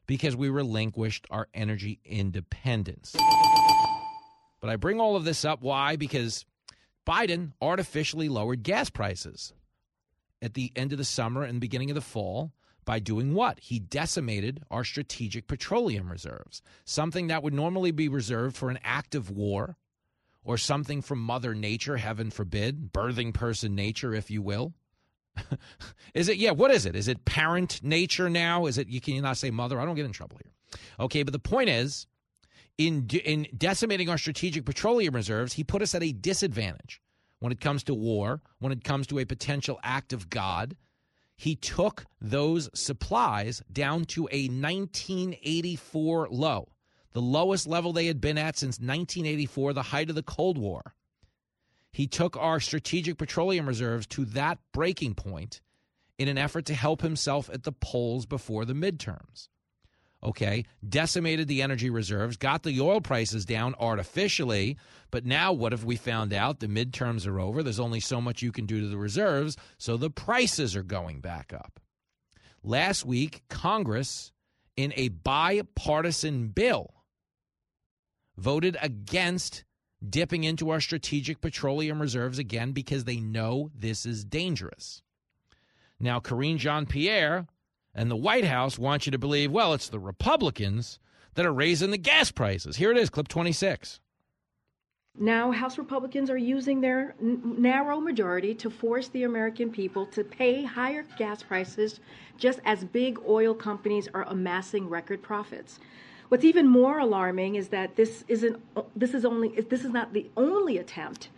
because we relinquished our energy independence. But I bring all of this up. Why? Because Biden artificially lowered gas prices at the end of the summer and beginning of the fall by doing what? He decimated our strategic petroleum reserves, something that would normally be reserved for an act of war or something from Mother Nature, heaven forbid, birthing person nature, if you will. *laughs* is it, yeah, what is it? Is it parent nature now? Is it, you can you not say mother? I don't get in trouble here. Okay, but the point is, in, in decimating our strategic petroleum reserves, he put us at a disadvantage when it comes to war, when it comes to a potential act of God he took those supplies down to a 1984 low, the lowest level they had been at since 1984, the height of the Cold War. He took our strategic petroleum reserves to that breaking point in an effort to help himself at the polls before the midterms okay, decimated the energy reserves, got the oil prices down artificially. But now, what have we found out? The midterms are over. There's only so much you can do to the reserves, so the prices are going back up. Last week, Congress, in a bipartisan bill, voted against dipping into our strategic petroleum reserves again because they know this is dangerous. Now, Karine Jean Pierre and the White House wants you to believe, well, it's the Republicans that are raising the gas prices. Here it is, clip 26. Now, House Republicans are using their n- narrow majority to force the American people to pay higher gas prices just as big oil companies are amassing record profits. What's even more alarming is that this isn't this is only this is not the only attempt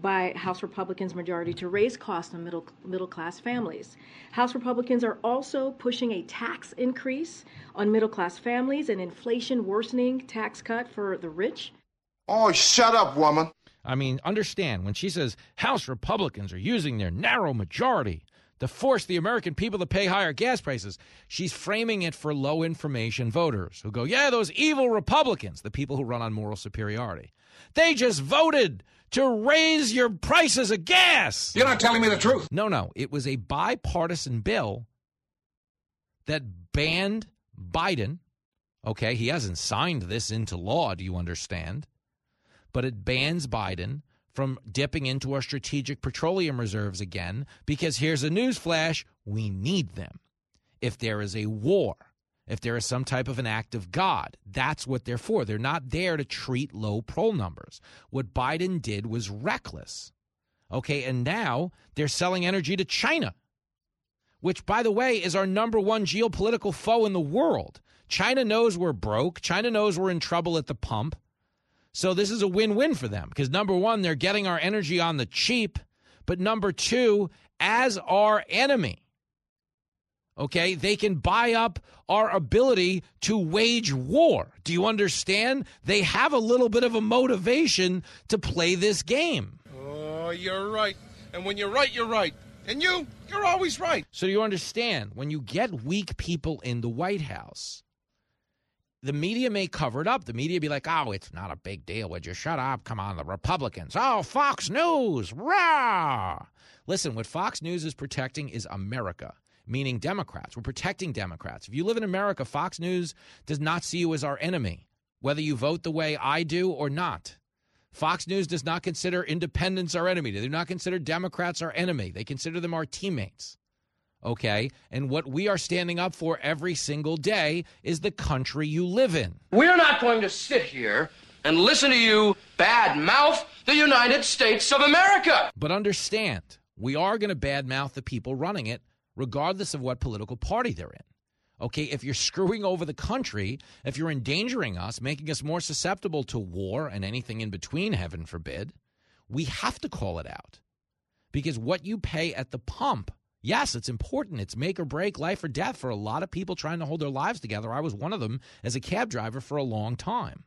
by House Republicans' majority to raise costs on middle middle class families. House Republicans are also pushing a tax increase on middle class families, an inflation worsening tax cut for the rich. Oh, shut up, woman. I mean, understand when she says House Republicans are using their narrow majority to force the American people to pay higher gas prices. She's framing it for low information voters who go, yeah, those evil Republicans, the people who run on moral superiority. They just voted to raise your prices of gas. You're not telling me the truth. No, no. It was a bipartisan bill that banned Biden. Okay, he hasn't signed this into law, do you understand? But it bans Biden from dipping into our strategic petroleum reserves again because here's a news flash we need them. If there is a war, if there is some type of an act of God. That's what they're for. They're not there to treat low poll numbers. What Biden did was reckless. Okay, and now they're selling energy to China, which, by the way, is our number one geopolitical foe in the world. China knows we're broke. China knows we're in trouble at the pump. So this is a win win for them because number one, they're getting our energy on the cheap. But number two, as our enemy, okay, they can buy up our ability to wage war. Do you understand? They have a little bit of a motivation to play this game. Oh, you're right. And when you're right, you're right. And you, you're always right. So you understand when you get weak people in the White House, the media may cover it up. The media be like, oh, it's not a big deal. Would you shut up? Come on, the Republicans. Oh, Fox News. Rah! Listen, what Fox News is protecting is America meaning Democrats. We're protecting Democrats. If you live in America, Fox News does not see you as our enemy, whether you vote the way I do or not. Fox News does not consider independents our enemy. They do not consider Democrats our enemy. They consider them our teammates. Okay? And what we are standing up for every single day is the country you live in. We're not going to sit here and listen to you bad mouth the United States of America. But understand, we are going to badmouth the people running it regardless of what political party they're in. Okay, if you're screwing over the country, if you're endangering us, making us more susceptible to war and anything in between, heaven forbid, we have to call it out because what you pay at the pump, yes, it's important. It's make or break, life or death for a lot of people trying to hold their lives together. I was one of them as a cab driver for a long time.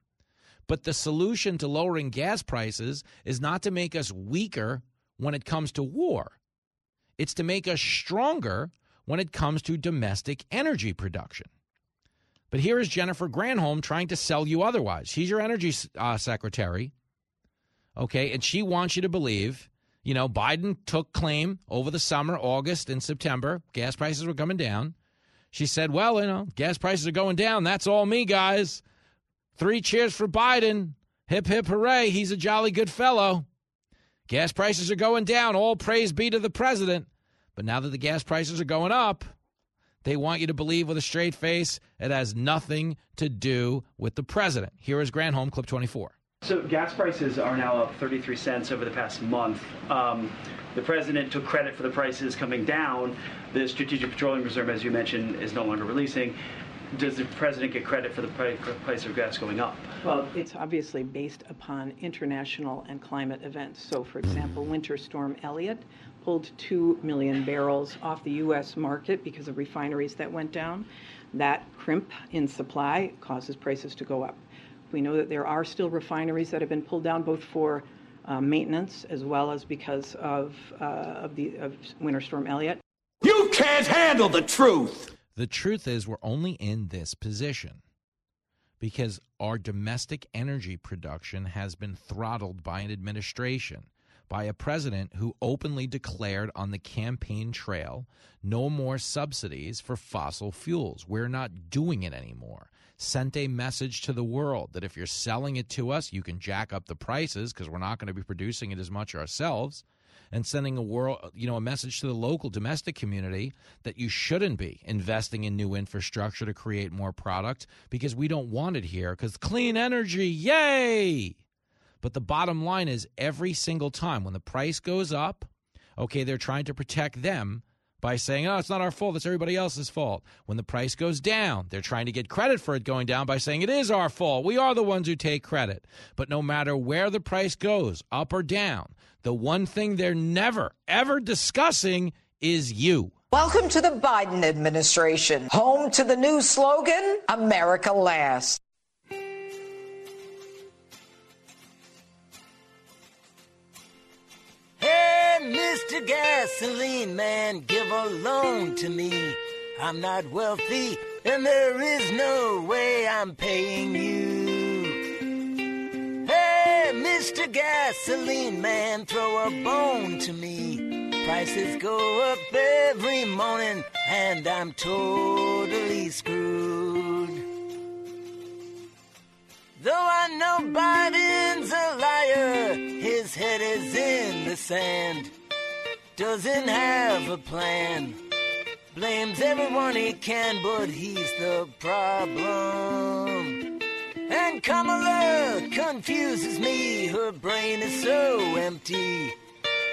But the solution to lowering gas prices is not to make us weaker when it comes to war. It's to make us stronger when it comes to domestic energy production. But here is Jennifer Granholm trying to sell you otherwise. She's your energy uh, secretary, okay, and she wants you to believe, you know, Biden took claim over the summer, August and September, gas prices were coming down. She said, well, you know, gas prices are going down. That's all me, guys. Three cheers for Biden. Hip, hip, hooray. He's a jolly good fellow. Gas prices are going down. All praise be to the president. But now that the gas prices are going up, they want you to believe with a straight face it has nothing to do with the president. Here is Granholm, clip 24. So gas prices are now up 33 cents over the past month. Um, the president took credit for the prices coming down. The Strategic Petroleum Reserve, as you mentioned, is no longer releasing. Does the president get credit for the price of gas going up? Well, it's obviously based upon international and climate events. So, for example, Winter Storm Elliott pulled 2 million barrels off the U.S. market because of refineries that went down. That crimp in supply causes prices to go up. We know that there are still refineries that have been pulled down both for uh, maintenance as well as because of, uh, of, the, of Winter Storm Elliott. You can't handle the truth! The truth is, we're only in this position because our domestic energy production has been throttled by an administration by a president who openly declared on the campaign trail no more subsidies for fossil fuels. We're not doing it anymore. Sent a message to the world that if you're selling it to us, you can jack up the prices because we're not going to be producing it as much ourselves. And sending a world, you know, a message to the local domestic community that you shouldn't be investing in new infrastructure to create more product because we don't want it here. Because clean energy, yay! But the bottom line is every single time when the price goes up, okay, they're trying to protect them by saying, oh, it's not our fault, it's everybody else's fault. When the price goes down, they're trying to get credit for it going down by saying it is our fault. We are the ones who take credit. But no matter where the price goes, up or down, the one thing they're never, ever discussing is you. Welcome to the Biden administration, home to the new slogan, America Last. Mr. Gasoline Man, give a loan to me. I'm not wealthy, and there is no way I'm paying you. Hey, Mr. Gasoline Man, throw a bone to me. Prices go up every morning, and I'm totally screwed. Though I know Biden's a liar, his head is in the sand. Doesn't have a plan. Blames everyone he can, but he's the problem. And Kamala confuses me, her brain is so empty.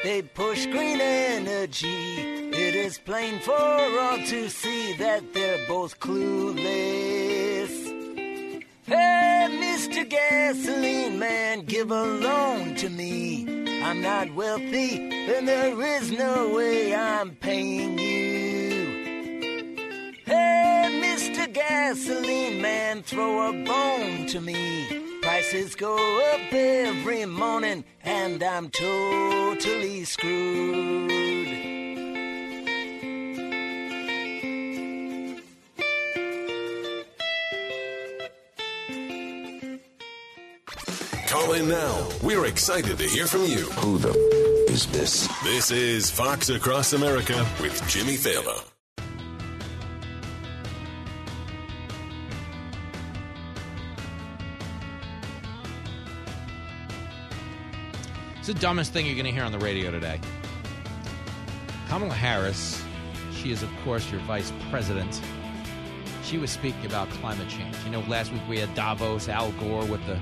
They push green energy. It is plain for all to see that they're both clueless. Hey, Mr. Gasoline Man, give a loan to me. I'm not wealthy, and there is no way I'm paying you. Hey, Mr. Gasoline Man, throw a bone to me. Prices go up every morning, and I'm totally screwed. Call in now. We're excited to hear from you. Who the f- is this? This is Fox Across America with Jimmy Failla. It's the dumbest thing you're going to hear on the radio today. Kamala Harris, she is, of course, your vice president. She was speaking about climate change. You know, last week we had Davos, Al Gore with the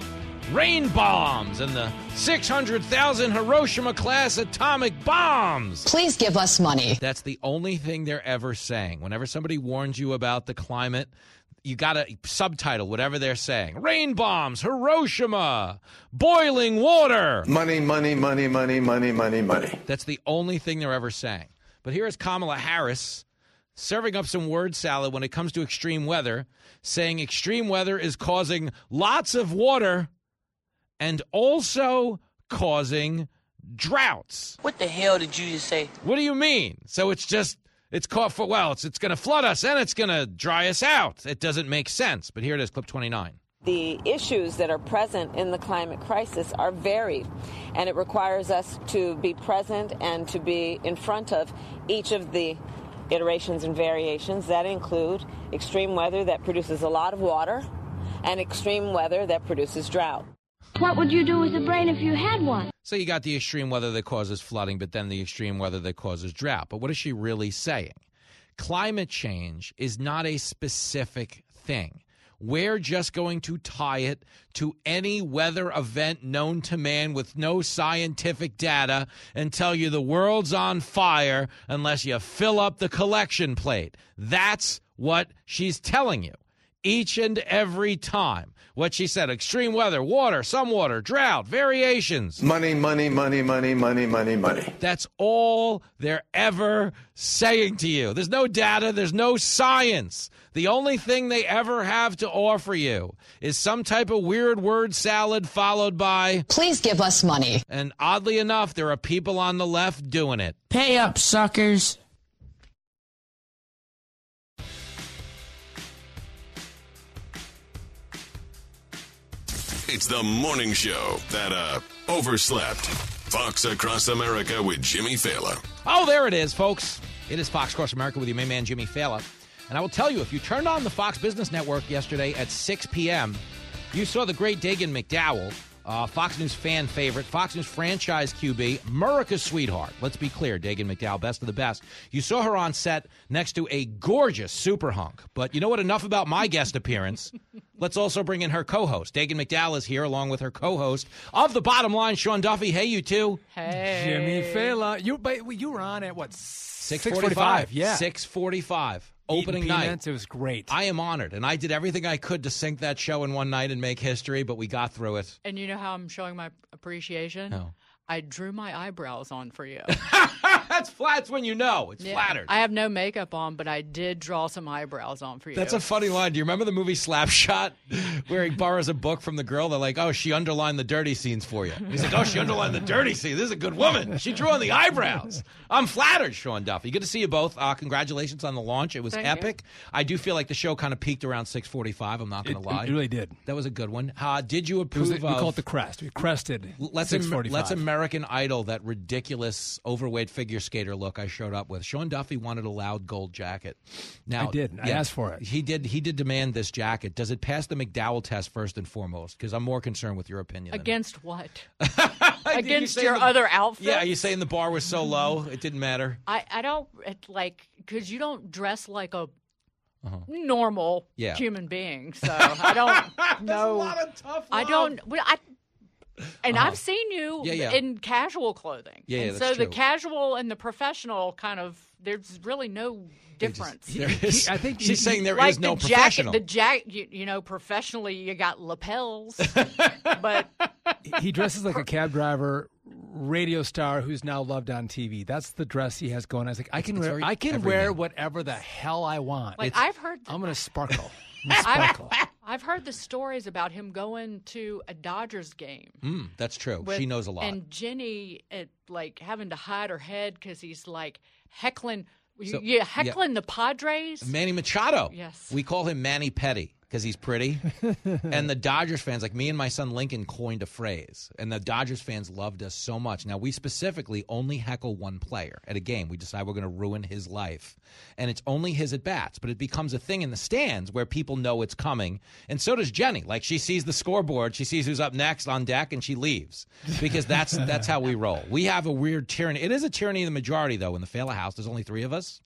rain bombs and the 600,000 Hiroshima class atomic bombs. Please give us money. That's the only thing they're ever saying. Whenever somebody warns you about the climate, you got to subtitle whatever they're saying. Rain bombs, Hiroshima, boiling water. Money, money, money, money, money, money, money. That's the only thing they're ever saying. But here is Kamala Harris serving up some word salad when it comes to extreme weather, saying extreme weather is causing lots of water and also causing droughts. What the hell did you just say? What do you mean? So it's just it's caught for well, it's it's going to flood us and it's going to dry us out. It doesn't make sense. But here it is, clip 29. The issues that are present in the climate crisis are varied, and it requires us to be present and to be in front of each of the iterations and variations that include extreme weather that produces a lot of water and extreme weather that produces drought. What would you do with a brain if you had one? So you got the extreme weather that causes flooding, but then the extreme weather that causes drought. But what is she really saying? Climate change is not a specific thing. We're just going to tie it to any weather event known to man with no scientific data and tell you the world's on fire unless you fill up the collection plate. That's what she's telling you each and every time. What she said extreme weather, water, some water, drought, variations. Money, money, money, money, money, money, money. That's all they're ever saying to you. There's no data, there's no science. The only thing they ever have to offer you is some type of weird word salad followed by, Please give us money. and oddly enough, there are people on the left doing it. Pay up, suckers. It's the morning show that uh overslept. Fox Across America with Jimmy Failla. Oh, there it is, folks. It is Fox Across America with your main man, Jimmy Failla. And I will tell you, if you turned on the Fox Business Network yesterday at 6 p.m., you saw the great Dagen McDowell, uh, Fox News fan favorite, Fox News franchise QB, America's sweetheart. Let's be clear, Dagen McDowell, best of the best. You saw her on set next to a gorgeous super hunk. But you know what? Enough about my guest appearance. *laughs* Let's also bring in her co-host. Dagen McDowell is here along with her co-host of the Bottom Line, Sean Duffy. Hey, you two. Hey, Jimmy Failla. You, but you were on at what? Six forty-five. Yeah, six forty-five. Eating Opening night. It was great. I am honored, and I did everything I could to sink that show in one night and make history, but we got through it. And you know how I'm showing my appreciation? No. I drew my eyebrows on for you. *laughs* That's flats when you know. It's Yeah. flattered. I have no makeup on, but I did draw some eyebrows on for you. That's a funny line. Do you remember the movie Slapshot, *laughs* where he borrows a book from the girl? They're like, "Oh, she underlined the dirty scenes for you." He's like, "Oh, she underlined the dirty scenes. This is a good woman. She drew on the eyebrows." I'm flattered, Sean Duffy. Good to see you both. Uh, congratulations on the launch. It was Thank you. epic. I do feel like the show kind of peaked around 6:45. I'm not going to lie. it really did. That was a good one. Uh, did you It was, approve we call it the crest. We crested. Let's six Am- forty let's five. American Idol that ridiculous overweight figure skater look I showed up with. Sean Duffy wanted a loud gold jacket. Now I did. I asked for it. He did. He did demand this jacket. Does it pass the McDowell test first and foremost? Because I'm more concerned with your opinion. than- Against what? *laughs* Against saying your the- other outfit? Yeah, are you saying the bar was so low it didn't matter? I, I don't it, like because you don't dress like a normal Uh-huh. Yeah. human being, so *laughs* I don't know. I don't. I and Uh-huh. I've seen you Yeah, yeah. in casual clothing. Yeah, yeah, and that's so the casual and the professional kind of there's really no difference. *laughs* There is- I think she's he- saying there is like no the professional. jacket, the jacket. You, you know, professionally, you got lapels, *laughs* but he dresses like a cab driver, radio star who's now loved on TV. That's the dress he has going. I was like, I can it's wear, I can everyman. wear whatever the hell I want. like I've heard, I'm gonna sparkle. *laughs* I'm gonna sparkle. I've heard the stories about him going to a Dodgers game. Mm, that's true. with- she knows a lot. And Jenny, like having to hide her head because he's like heckling, So- yeah, heckling the Padres. Manny Machado. Yes. We call him Manny Petty because he's pretty. *laughs* and the Dodgers fans, like me and my son Lincoln, coined a phrase. And the Dodgers fans loved us so much. Now, we specifically only heckle one player at a game. We decide we're going to ruin his life. And it's only his at bats. But it becomes a thing in the stands where people know it's coming. And so does Jenny. Like she sees the scoreboard, she sees who's up next on deck, and she leaves because that's *laughs* that's how we roll. We have a weird tyranny. It is a tyranny of the majority, though, in the Failla house. There's only three of us.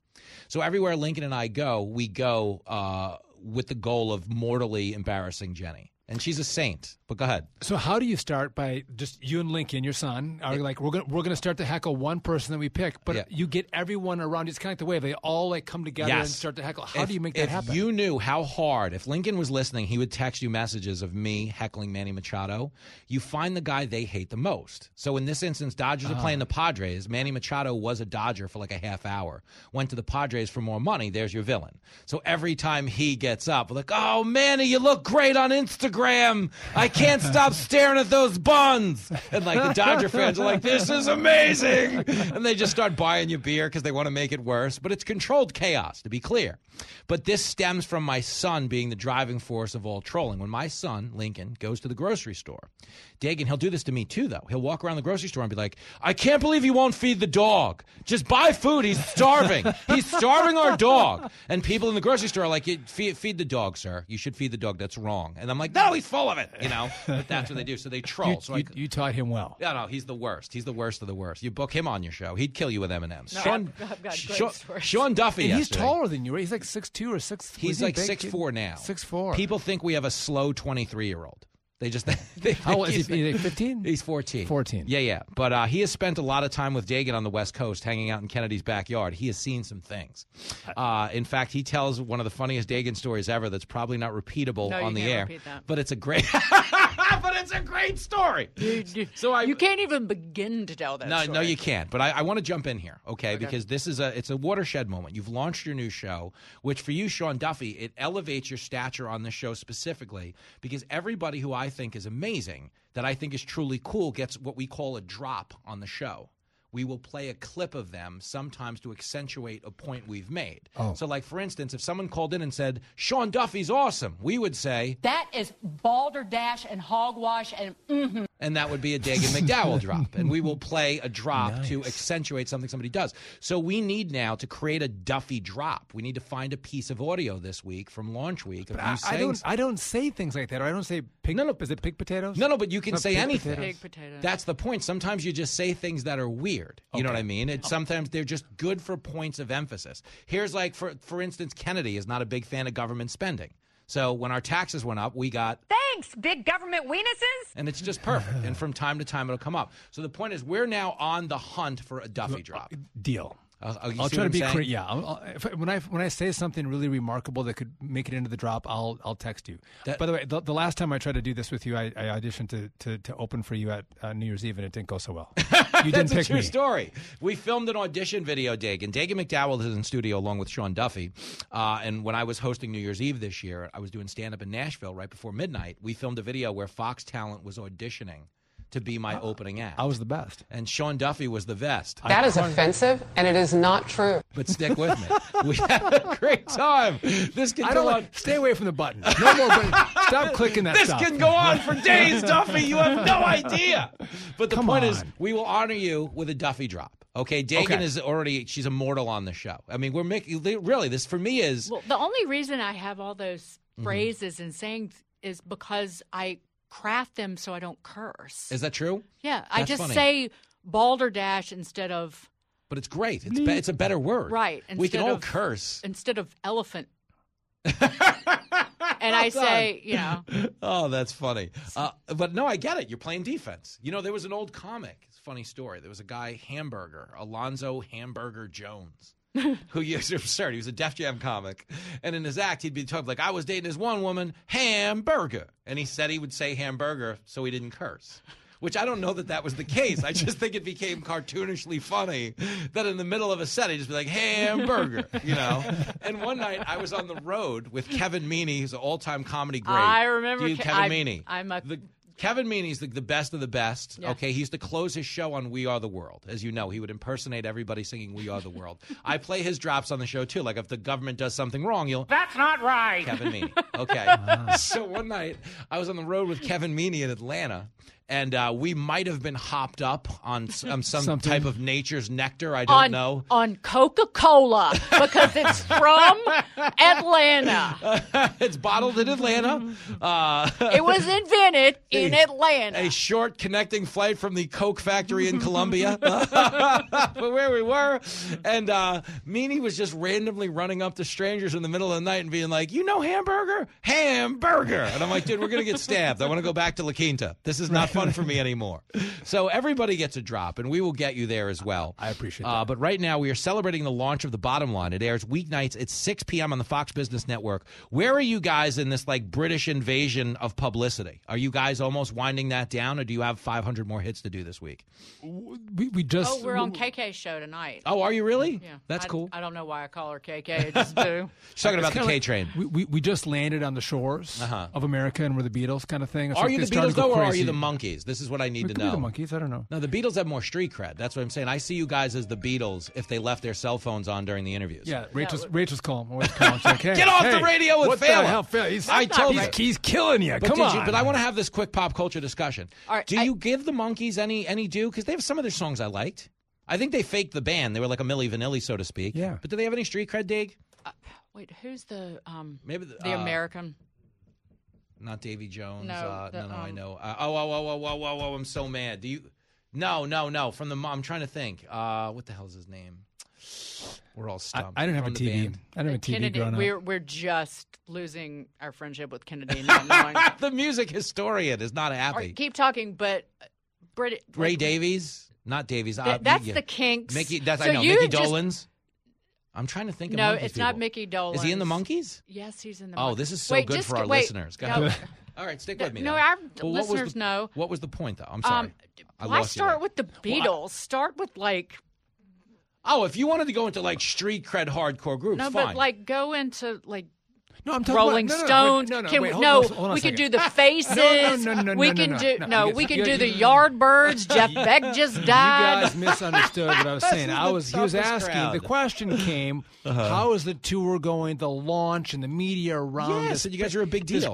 So everywhere Lincoln and I go, we go uh, with the goal of mortally embarrassing Jenny. and she's a saint. But go ahead. So how do you start by just you and Lincoln, your son, are like we're gonna we're gonna start to heckle one person that we pick, but Yeah. you get everyone around. you. It's kind of like the way they all like come together and start to heckle. How If- do you make that if happen? you knew how hard, if Lincoln was listening, he would text you messages of me heckling Manny Machado. You find the guy they hate the most. So in this instance, Dodgers are Ah. playing the Padres. Manny Machado was a Dodger for like a half hour. Went to the Padres for more money. There's your villain. So every time he gets up, like, "Oh, Manny, you look great on Instagram. I can't stop staring at those buns." And like the Dodger fans are like, "This is amazing," and they just start buying you beer because they want to make it worse. But it's controlled chaos, to be clear. But this stems from my son being the driving force of all trolling. When my son, Lincoln, goes to the grocery store, Dagen, he'll do this to me too, though. He'll walk around the grocery store and be like, I can't believe you won't feed the dog. Just buy food. He's starving. He's starving our dog. And people in the grocery store are like, "You- feed, feed the dog, sir. You should feed the dog. That's wrong. And I'm like, no, he's full of it. You know, *laughs* but that's what they do. So they troll. You, so you, I, you taught him well. yeah, no, he's the worst. He's the worst of the worst. You book him on your show, he'd kill you with M and M's. Sean, I've- I've got great Sean, stories. Sean Duffy. And he's yesterday. taller than you, right? He's like six two or six. He's like six four now. Six four. People think we have a slow twenty three year old. They just *laughs* they How old is he? Fifteen. He's 14. 14. Yeah, yeah. But uh, he has spent a lot of time with Dagen on the West Coast, hanging out in Kennedy's backyard. He has seen some things. Uh, in fact, he tells one of the funniest Dagen stories ever that's probably not repeatable No, you on the can't air. repeat that. But it's a great *laughs* But it's a great story. *laughs* so I you can't even begin to tell that. no, story. no, you can't. But I, I want to jump in here, okay? Because this is a it's a watershed moment. You've launched your new show, which for you, Sean Duffy, it elevates your stature on this show specifically because everybody who I think is amazing, that I think is truly cool, gets what we call a drop on the show. We will play a clip of them sometimes to accentuate a point we've made. Oh. So, like for instance, if someone called in and said Sean Duffy's awesome, we would say, That is balderdash and hogwash and mm-hmm. And that would be a Dagen McDowell *laughs* drop. And we will play a drop to accentuate something somebody does. So we need now to create a Duffy drop. We need to find a piece of audio this week from launch week of you I, I don't. I don't say things like that. Or I don't say pig. No, no. Is it pig potatoes? no, no, but you can Not say pig anything. potatoes. Pig potato. That's the point. Sometimes you just say things that are weird. You know what I mean? And sometimes they're just good for points of emphasis. Here's like for for instance, Kennedy is not a big fan of government spending. So when our taxes went up, we got Thanks, big government weenuses. and it's just perfect. and from time to time, it'll come up. So the point is, we're now on the hunt for a Duffy drop. Uh, deal. Uh, you I'll try to be cre- yeah. I'll, I'll, if, when I when I say something really remarkable that could make it into the drop, I'll I'll text you. That- By the way, the, the last time I tried to do this with you, I, I auditioned to, to, to open for you at uh, New Year's Eve, and it didn't go so well. *laughs* You didn't That's a pick true me. story. We filmed an audition video, Dagen. Dagen McDowell is in studio along with Sean Duffy. Uh, and when I was hosting New Year's Eve this year, I was doing stand up in Nashville right before midnight. We filmed a video where Fox Talent was auditioning to be my opening act. I was the best. and Sean Duffy was the best. That is offensive, and it is not true. But stick with me. *laughs* We had a great time. This can I go don't on. like, stay away from the button. No more. Button. Stop clicking that this stuff. can go on for days, *laughs* Duffy. You have no idea. But the Come point is, we will honor you with a Duffy drop. Okay, Dagen Okay. is already she's immortal on the show. I mean, we're making really this for me is Well, the only reason I have all those Mm-hmm. phrases and sayings is because I craft them so I don't curse. is that true? yeah, I just funny. say balderdash instead of But it's great. It's be, it's a better word. right. We can all of- curse. instead of elephant. *laughs* and I say, you know, Oh, that's funny. Uh, but no, I get it. You're playing defense. You know, there was an old comic. It's a funny story. There was a guy, Hamburger, Alonzo Hamburger Jones. *laughs* who used to absurd. He was a Def Jam comic, and in his act, he'd be talking like, "I was dating this one woman, hamburger," and he said he would say hamburger so he didn't curse. Which I don't know that that was the case. I just think it became cartoonishly funny that in the middle of a set he'd just be like hamburger, you know. And one night I was on the road with Kevin Meaney, who's an all-time comedy great. I remember Do you, Ke- Kevin I- Meaney. I'm a The, Kevin Meaney's the, the best of the best. Yeah. Okay, he used to close his show on "We Are the World." As you know, he would impersonate everybody singing "We Are the World." *laughs* I play his drops on the show too. Like if the government does something wrong, you'll That's not right. Kevin Meaney. *laughs* Okay. Ah. So one night I was on the road with Kevin Meaney in Atlanta, and uh, we might have been hopped up on s- um, some type of nature's nectar. I don't on, know. On Coca Cola because it's *laughs* from Atlanta. *laughs* it's bottled in Atlanta. Uh, It was invented *laughs* in A- Atlanta. a short connecting flight from the Coke factory in Columbia, where we were. And uh, Meaney was just randomly running up to strangers in the middle of the night and being like, "You know hamburger, hamburger." And I'm like, "Dude, we're gonna get stabbed. I want to go back to La Quinta. This is not fun for me *laughs* anymore." So everybody gets a drop, and we will get you there as well. I appreciate uh, But right now, we are celebrating the launch of the Bottom Line. It airs weeknights at 6 p.m. on the Fox Business Network. Where are you guys in this like British invasion of publicity? Are you guys almost winding that down, or do you have 500 more hits to do this week? We, we just oh, we're on KK's show tonight. Oh, are you really? Yeah, That's I- cool. I don't know why I call her KK. I just do. *laughs* She's talking It's about the kinda K like- train. We, we we just landed on the shores Uh-huh. of America and we're the Beatles kind of thing. It's Are like you the Beatles though, or are you the Monkees? This is what I need We to could know. be the Monkees. I don't know. No, the Beatles have more street cred. That's what I'm saying. I see you guys as the Beatles if they left their cell phones on during the interviews. Yeah, Rachel's Rachel's calling. Always calling. She's like, *laughs* hey, Get off the radio with what Failla. the hell, Failla? He's, I told he's, you. he's killing you. But Come on. you- but I want to have this quick pop culture discussion. All right, do I- you give the Monkees any any due? Because they have some of their songs I liked. I think they faked the band. They were like a Milli Vanilli, so to speak. Yeah. But do they have any street cred, Dig? Wait, who's the um Maybe the, the uh, American? Not Davy Jones. No, uh, the, no, no, I um, know. Uh, oh, oh, oh, oh, oh, oh, oh, I'm so mad. Do you? No, no, no. From the I'm trying to think. Uh, what the hell's his name? We're all I, stumped. I don't have a From the TV. band. I don't have a TV Kennedy. growing up. We're we're just losing our friendship with Kennedy. Not knowing. the music historian is not happy. right, keep talking, but uh, Brit. Ray like, Davies, not Davies. Th- uh, that's yeah. the Kinks. Mickey. That's So I know. you Mickey just- Dolenz. I'm trying to think of No, Monkees it's not. Mickey Dolenz. Is he in the Monkees? Yes, he's in the. Oh, Mon- this is so Wait, good just for our wait, listeners. Go no, ahead. *laughs* All right, stick with me. No, now. our Well, listeners the- know. What was the point, though? I'm sorry. Um, I why lost start there. with the Well, I- Beatles? Start with like Oh, if you wanted to go into like street cred hardcore groups, no, fine. but like go into like No, I'm talking Rolling about, no, no, Stones. No, no, Can wait, hold, no, hold, hold on we could second. do the *laughs* Faces. No, no, no, no, we can no, do no, no. you we can do the Yardbirds. *laughs* Jeff Beck just died. You guys misunderstood what I was *laughs* saying. I was he was asking. crowd. The question came: Uh-huh. How is the tour going? The launch and the media around. yeah, this- so you guys are a big this-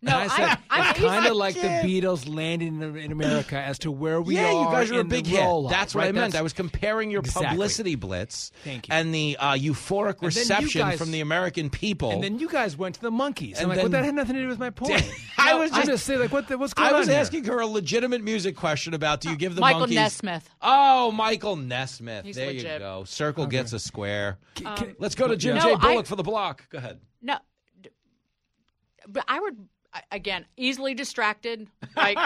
deal. And I said, I- I- it's kind of like the. Beatles landing in, in America as to where we yeah, are. you guys are a big hit. rollout, That's what right? I meant. That's- I was comparing your Exactly. publicity blitz Thank you. and the uh, euphoric And reception guys- from the American people. And then you guys went to the Monkees. And I'm like, then- well, that had nothing to do with my *laughs* point. I No, was I'm just- just saying, like, what the, what's going on? I on was here? asking her a legitimate music question about do you give the Michael Monkees Nesmith. Oh, Michael Nesmith. He's there you go. Circle gets a square. Um, Let's go to Jim No, J. I- Bullock for the block. Go ahead. No, but I would I- again easily distracted. Like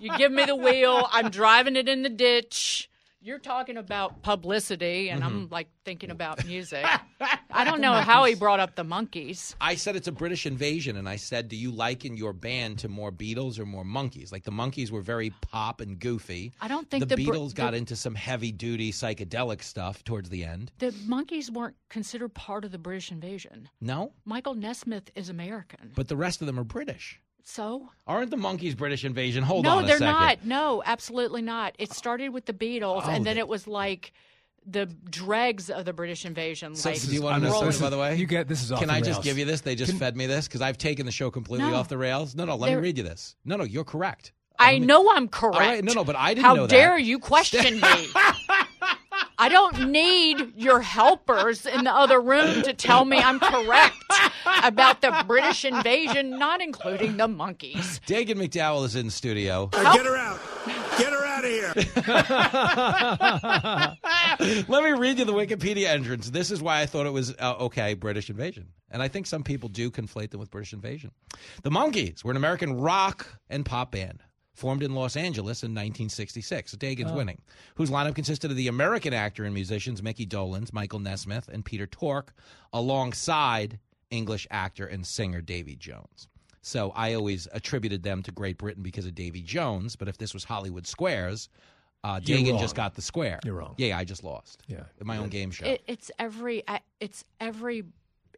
you give me the wheel, I'm driving it in the ditch. You're talking about publicity, and I'm mm-hmm. like thinking about music. *laughs* I don't know how he brought up the Monkees. I said it's a British invasion, and I said, do you liken your band to more Beatles or more Monkees? Like the Monkees were very pop and goofy. I don't think the, the Br- Beatles got the- into some heavy duty psychedelic stuff towards the end. The Monkees weren't considered part of the British invasion. No, Michael Nesmith is American, but the rest of them are British. So Aren't the Monkees British invasion? Hold no, on a they're second. not. No, absolutely not. It started with the Beatles, Oh, and then they- it was like the dregs of the British invasion. So, like do you want to know rolling- something, by the way? You get this is off Can the I just give you this? They just Can- fed me this because I've taken the show completely No. off the rails. No, no, let They're- me read you this. No, no, you're correct. I Let me- know I'm correct. All right, no, no, but I didn't How know that. dare you question *laughs* me? I don't need your helpers in the other room to tell me I'm correct about the British invasion, not including the Monkees. Dagen McDowell is in studio. Get her out. Get her out of here. *laughs* Let me read you the Wikipedia entrance. This is why I thought it was uh, okay, British invasion. And I think some people do conflate them with British invasion. The Monkees were an American rock and pop band formed in Los Angeles in 1966. So Dagen's Oh. winning. Whose lineup consisted of the American actor and musicians Mickey Dolenz, Michael Nesmith, and Peter Tork, alongside English actor and singer Davy Jones. So I always attributed them to Great Britain because of Davy Jones. But if this was Hollywood Squares, uh, Dagen just got the square. You're wrong. Yeah, I just lost. Yeah. My own game show. It, it's every, I- it's every.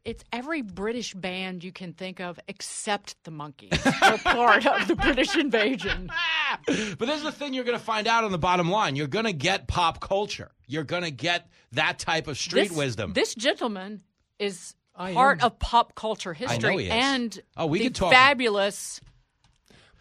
It's every British band you can think of except the Monkees. They're part of the British invasion. *laughs* but this is the thing you're going to find out on the bottom line. You're going to get pop culture. You're going to get that type of street this, wisdom. This gentleman is I part am. of pop culture history he is. and Oh, we the could talk- fabulous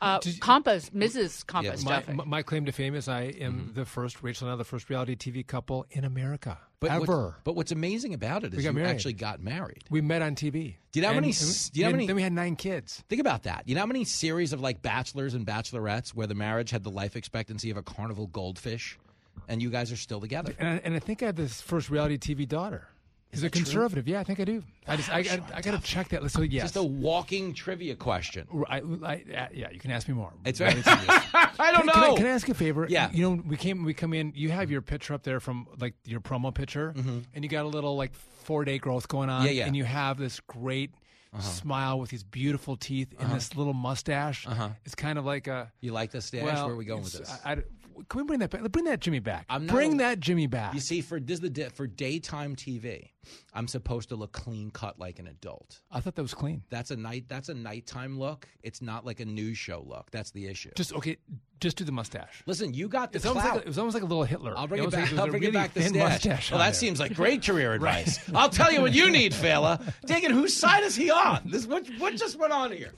Uh, Campos, Mrs. Campos my, my- my claim to fame is I am Mm-hmm. the first Rachel and I, the first reality TV couple in America But what's- ever. but what's amazing about it is We you married. actually got married. We met on TV. Do you know how many? and Do you know how then- many? Then we had nine kids. Think about that. You know how many series of like bachelors and bachelorettes where the marriage had the life expectancy of a carnival goldfish, and you guys are still together. And I, and I think I have this first reality TV daughter. He's a that true? conservative. Yeah, I think I do. I just I, I, I got to check that. So yes, Just a walking trivia question. I, I, yeah, you can ask me more. It's Very very. *laughs* I don't Can, can I, know. can I ask a favor? Yeah. You know, we came, we come in. You have your picture up there from like your promo picture, and you got a little like four day growth going on. Mm-hmm. Yeah, yeah. And you have this great smile with these beautiful teeth and this little mustache. Uh-huh. It's kind of like a. You like the stash? Well, Where are we going with this? I, I- can we bring that back? Bring that Jimmy back. I'm not bring that Jimmy back. You see, for this is the for daytime TV, I'm supposed to look clean cut like an adult. I thought that was clean. That's a night. That's a nighttime look. It's not like a news show look. That's the issue. Just okay. Just do the mustache. Listen, you got the It's almost, clout. like a, it was almost like a little Hitler. I'll bring it was back. like- was I'll a bring really it back the mustache Well, that there. seems like great career *laughs* advice. I'll tell you what you need, *laughs* fella. Digging whose side is he on? This what what just went on here?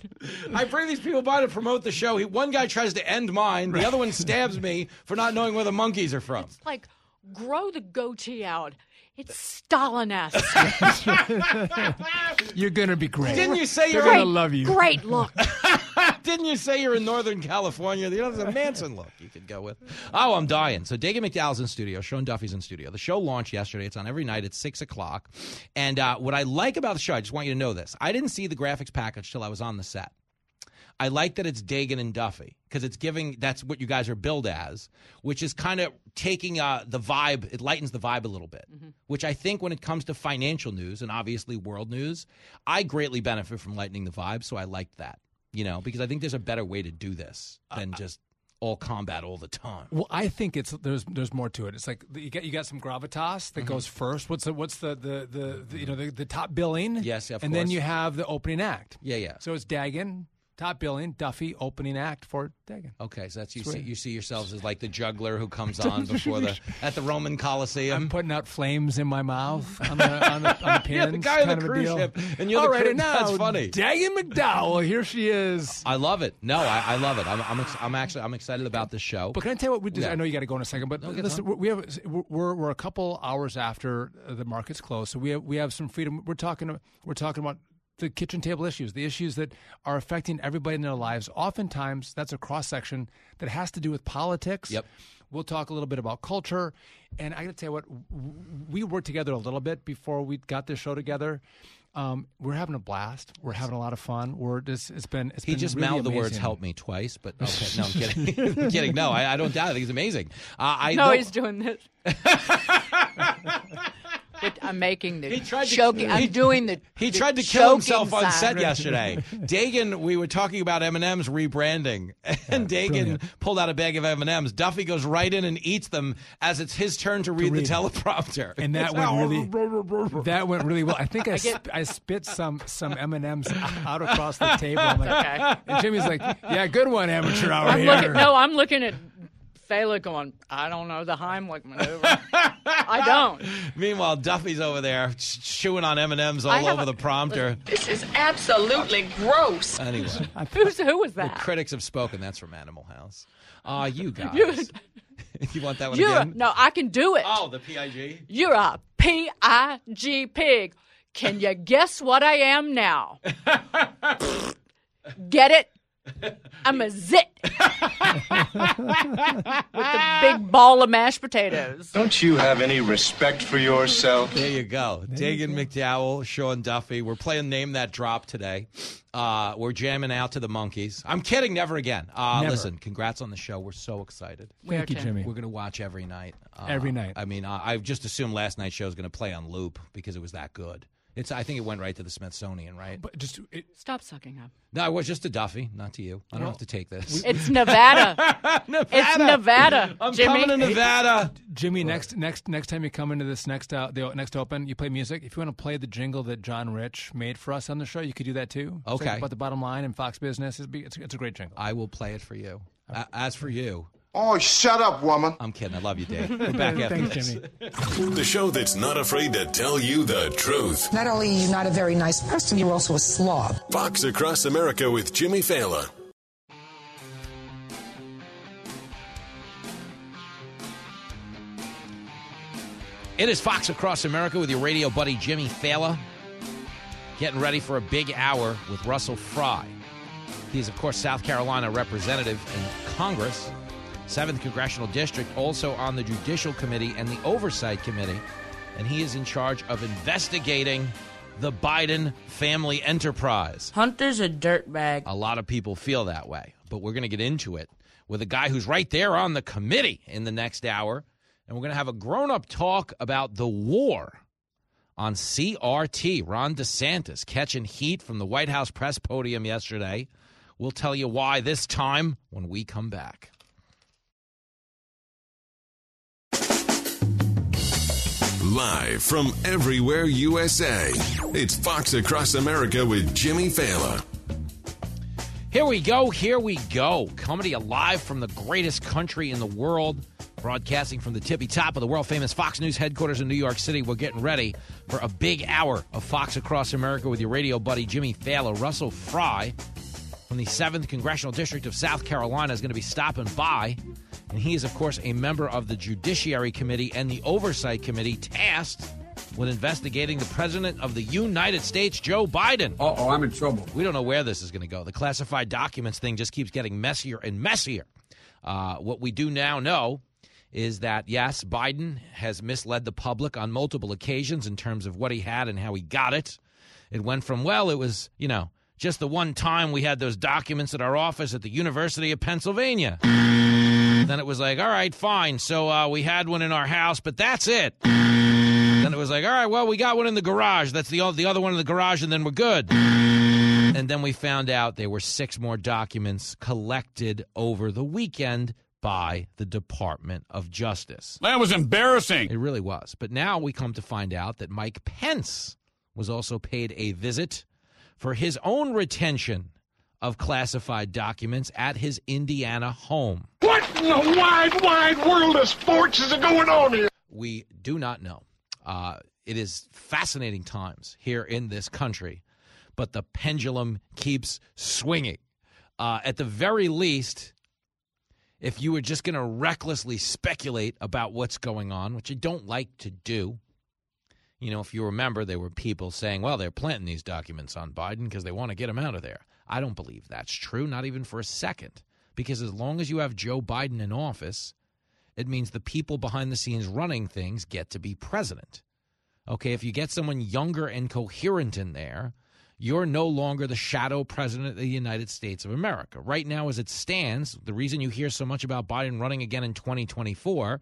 I bring these people by to promote the show. He, one guy tries to end mine. The other one stabs me for not knowing where the Monkees are from. like, grow the goatee out. It's Stalin-esque. *laughs* You're gonna be great. Didn't you say They're you're gonna love you? Great look. *laughs* Didn't you say you're in Northern California? You know, there's a Manson look you could go with. Oh, I'm dying. So Dagen McDowell's in studio. Sean Duffy's in studio. The show launched yesterday. It's on every night at 6 o'clock. And uh, what I like about the show, I just want you to know this. I didn't see the graphics package till I was on the set. I like that it's Dagen and Duffy because it's giving that's what you guys are billed as, which is kind of taking uh, the vibe. It lightens the vibe a little bit, which I think when it comes to financial news and obviously world news, I greatly benefit from lightening the vibe. So I liked that, you know, because I think there's a better way to do this than just all combat all the time. Well, I think it's there's there's more to it. It's like you got you got some gravitas that Mhm. goes first. What's the what's the the, the, the you know the, the top billing? Yes, of and then you have the opening act. Yeah, yeah. So it's Dagen, top billing, Duffy, opening act for Dagen. Okay, so that's you see you see yourselves as like the juggler who comes *laughs* on before the at the Roman Coliseum. I'm putting out flames in my mouth on the on the, on the *laughs* pins. Yeah, the guy on the cruise ship, and you're the All right, cru- now that's funny. Dagen McDowell, here she is. I love it. No, I, I love it. I'm, I'm, ex- I'm actually I'm excited about this show. But can I tell you what we just, Yeah. I know you got to go in a second, but No, listen, we have we're we're a couple hours after the market's closed, so we have we have some freedom. We're talking we're talking about the kitchen table issues, the issues that are affecting everybody in their lives. Oftentimes, that's a cross section that has to do with politics. Yep. We'll talk a little bit about culture, and I got to tell you what we worked together a little bit before we got this show together. Um, we're having a blast. We're having a lot of fun. We're just it's been it's He been just really mouthed the words "help me" twice, but *laughs* okay, no, I'm kidding. *laughs* I'm kidding. No, I, I don't doubt. it. I think he's amazing. Uh, I no, know- he's doing this. *laughs* But I'm making the He tried to- choking. I'm doing the. He the tried to kill himself on sign. set yesterday. *laughs* Dagen, we were talking about M *laughs* and M's rebranding, and Dagen brilliant. pulled out a bag of M and M's. Duffy goes right in and eats them as it's his turn to read, read. the teleprompter. and that It's went how- really *laughs* that went really well. I think I, get- sp- I spit some some M and M's out across the table. I'm like, Okay. And Jimmy's like, "Yeah, good one, amateur hour I'm here." looking. No, I'm looking at Failla going. I don't know the Heimlich maneuver. *laughs* I don't. Meanwhile, Duffy's over there chewing on M and M's all over a- the prompter. *laughs* This is absolutely gross. Anyway, Who's who was the that? critics have spoken. That's from Animal House. Ah, *laughs* you guys. You- you want that one You're again? no, I can do it. Oh, the Pig. You're a P I G pig. Can you guess what I am now? Get it? I'm a zit *laughs* with the big ball of mashed potatoes. Don't you have any respect for yourself? There you go. Dagen McDowell, Sean Duffy. We're playing Name That Drop today. Uh, we're jamming out to the Monkees. I'm kidding, never again. Uh, Never. Listen, congrats on the show. We're so excited. Thank you, Jimmy. We're going to watch every night. Uh, Every night. I mean, I, I just assumed last night's show was going to play on loop because it was that good. It's. I think it went right to the Smithsonian, right? But just it, Stop sucking up. No, it was just to Duffy, not to you. I don't Well, have to take this. It's Nevada. *laughs* Nevada. It's Nevada. I'm Jimmy. coming to Nevada. Jimmy, next next next time you come into this next uh, the next open, you play music. If you want to play the jingle that John Rich made for us on the show, you could do that too. It's like Okay. about the bottom line and Fox Business, it's, it's, it's a great jingle. I will play it for you. A- as for you, Oh, shut up, woman. I'm kidding. I love you, Dave. We're back *laughs* after Thanks, this. Jimmy. *laughs* The show that's not afraid to tell you the truth. Not only are you not a very nice person, you're also a slob. Fox Across America with Jimmy Failla. It is Fox Across America with your radio buddy Jimmy Failla. Getting ready for a big hour with Russell Fry. He's, of course, South Carolina representative in Congress 7th Congressional District, also on the Judicial Committee and the Oversight Committee. And he is in charge of investigating the Biden family enterprise. Hunter's a dirtbag. A lot of people feel that way, but we're going to get into it with a guy who's right there on the committee in the next hour. And we're going to have a grown up talk about the war on CRT. Ron DeSantis catching heat from the White House press podium yesterday. We'll tell you why this time when we come back. Live from everywhere USA, it's Fox Across America with Jimmy Failla. Here we go, here we go. Coming to you live from the greatest country in the world, broadcasting from the tippy top of the world famous Fox News headquarters in New York City. We're getting ready for a big hour of Fox Across America with your radio buddy Jimmy Failla. Russell Fry from the 7th Congressional District of South Carolina is going to be stopping by. And he is, of course, a member of the Judiciary Committee and the Oversight Committee tasked with investigating the President of the United States, Joe Biden. Uh oh, I'm in trouble. We don't know where this is going to go. The classified documents thing just keeps getting messier and messier. Uh, what we do now know is that, yes, Biden has misled the public on multiple occasions in terms of what he had and how he got it. It went from, well, it was, you know, just the one time we had those documents at our office at the University of Pennsylvania. Then it was like, all right, fine. So uh, we had one in our house, but that's it. then it was like, all right, well, we got one in the garage. That's the, the other one in the garage, and then we're good. And then we found out there were six more documents collected over the weekend by the Department of Justice. That was embarrassing. It really was. But now we come to find out that Mike Pence was also paid a visit for his own retention of classified documents at his Indiana home. What in the wide, wide world of sports is going on here? We do not know. Uh, it is fascinating times here in this country, but the pendulum keeps swinging. Uh, at the very least, if you were just going to recklessly speculate about what's going on, which I don't like to do, you know, if you remember, there were people saying, well, they're planting these documents on Biden because they want to get him out of there. I don't believe that's true, not even for a second. Because as long as you have Joe Biden in office, it means the people behind the scenes running things get to be president. Okay, if you get someone younger and coherent in there, you're no longer the shadow president of the United States of America. Right now, as it stands, the reason you hear so much about Biden running again in 2024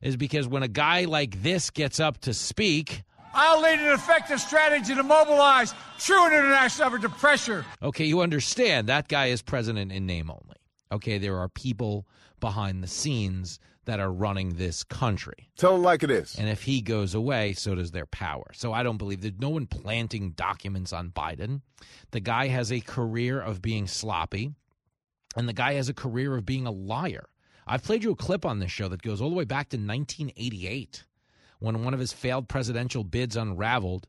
is because when a guy like this gets up to speak, I'll lead an effective strategy to mobilize true international effort to pressure. Okay, you understand that guy is president in name only. Okay, there are people behind the scenes that are running this country. Tell him like it is. And if he goes away, so does their power. So I don't believe there's no one planting documents on Biden. The guy has a career of being sloppy, and the guy has a career of being a liar. I've played you a clip on this show that goes all the way back to 1988 when one of his failed presidential bids unraveled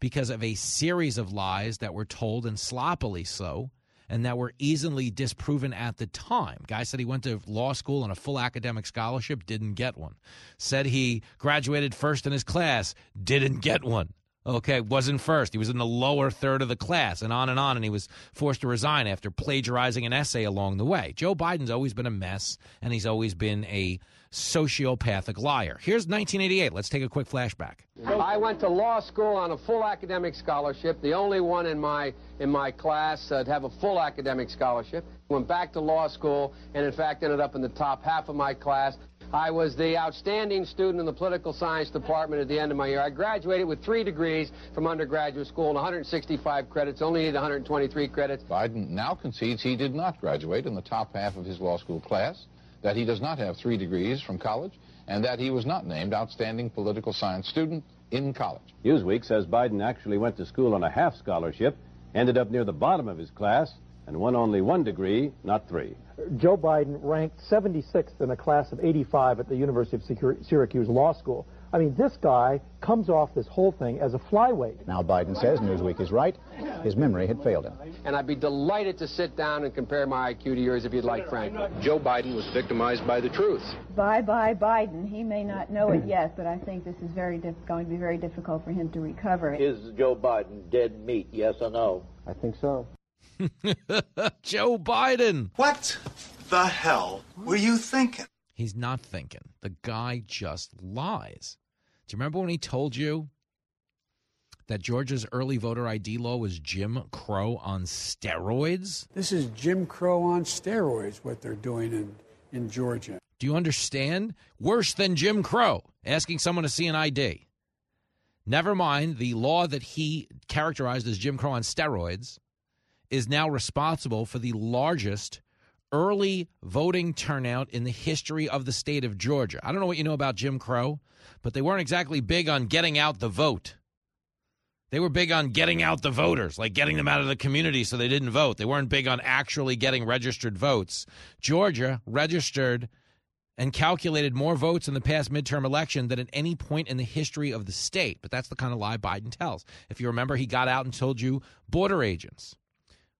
because of a series of lies that were told and sloppily so and that were easily disproven at the time. Guy said he went to law school on a full academic scholarship, didn't get one. Said he graduated first in his class, didn't get one. Okay, wasn't first. He was in the lower third of the class, and on and on, and he was forced to resign after plagiarizing an essay along the way. Joe Biden's always been a mess, and he's always been a sociopathic liar. Here's 1988. Let's take a quick flashback. I went to law school on a full academic scholarship, the only one in my in my class uh, to have a full academic scholarship. Went back to law school, and in fact ended up in the top half of my class. I was the outstanding student in the political science department at the end of my year. I graduated with three degrees from undergraduate school and 165 credits, only needed 123 credits. Biden now concedes he did not graduate in the top half of his law school class, that he does not have three degrees from college, and that he was not named outstanding political science student in college. Newsweek says Biden actually went to school on a half scholarship, ended up near the bottom of his class, and won only one degree, not three. Joe Biden ranked 76th in a class of 85 at the University of Syracuse Law School. I mean, this guy comes off this whole thing as a flyweight. Now Biden says Newsweek is right. His memory had failed him. And I'd be delighted to sit down and compare my IQ to yours if you'd like, Frank. Joe Biden was victimized by the truth. Bye bye, Biden. He may not know it yet, but I think this is very diff- going to be very difficult for him to recover. Is Joe Biden dead meat, yes or no? I think so. *laughs* Joe Biden. What the hell were you thinking? He's not thinking. The guy just lies. Do you remember when he told you that Georgia's early voter ID law was Jim Crow on steroids? This is Jim Crow on steroids, what they're doing in, in Georgia. Do you understand? Worse than Jim Crow, asking someone to see an ID. Never mind, the law that he characterized as Jim Crow on steroids is now responsible for the largest early voting turnout in the history of the state of Georgia. I don't know what you know about Jim Crow, but they weren't exactly big on getting out the vote. They were big on getting out the voters, like getting them out of the community so they didn't vote. They weren't big on actually getting registered votes. Georgia registered and calculated more votes in the past midterm election than at any point in the history of the state. But that's the kind of lie Biden tells. If you remember, he got out and told you border agents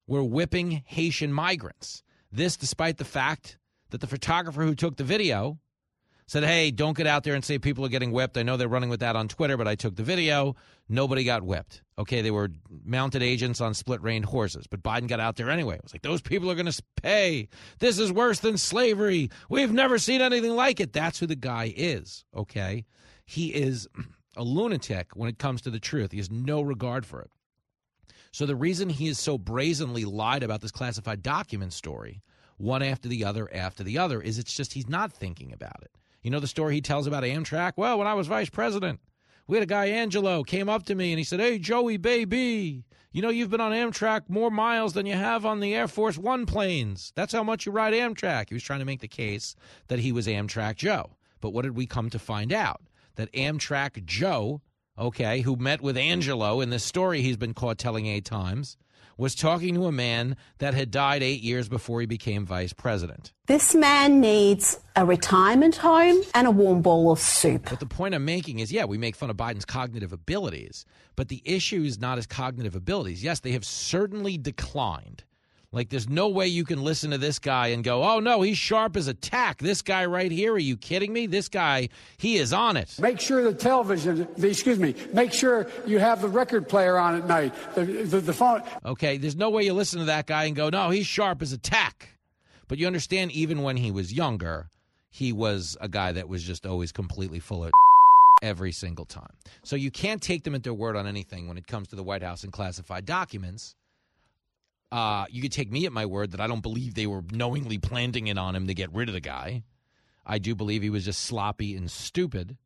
were whipping Haitian migrants. This despite the fact that the photographer who took the video said, Hey, don't get out there and say people are getting whipped. I know they're running with that on Twitter, but I took the video. Nobody got whipped. Okay, they were mounted agents on split reined horses, but Biden got out there anyway. It was like, Those people are going to pay. This is worse than slavery. We've never seen anything like it. That's who the guy is. Okay. He is *clears throat* a lunatic when it comes to the truth, he has no regard for it. So the reason he is so brazenly lied about this classified document story, one after the other after the other, is it's just he's not thinking about it. You know the story he tells about Amtrak? Well, when I was vice president, we had a guy, Angelo, came up to me and he said, Hey, Joey, baby, you know you've been on Amtrak more miles than you have on the Air Force One planes. That's how much you ride Amtrak. He was trying to make the case that he was Amtrak Joe. But what did we come to find out? That Amtrak Joe okay, who met with Angelo in this story he's been caught telling eight times, was talking to a man that had died eight years before he became vice president. This man needs a retirement home and a warm bowl of soup. But the point I'm making is yeah, we make fun of Biden's cognitive abilities, but the issue is not his cognitive abilities. Yes, they have certainly declined. Like, there's no way you can listen to this guy and go, oh, no, he's sharp as a tack. This guy right here, are you kidding me? This guy, he is on it. Make sure the television, the, excuse me, make sure you have the record player on at night, the, the, the phone. Okay, there's no way you listen to that guy and go, no, he's sharp as a tack. But you understand, even when he was younger, he was a guy that was just always completely full of *laughs* every single time. So you can't take them at their word on anything when it comes to the White House and classified documents. Uh, you could take me at my word that I don't believe they were knowingly planting it on him to get rid of the guy. I do believe he was just sloppy and stupid.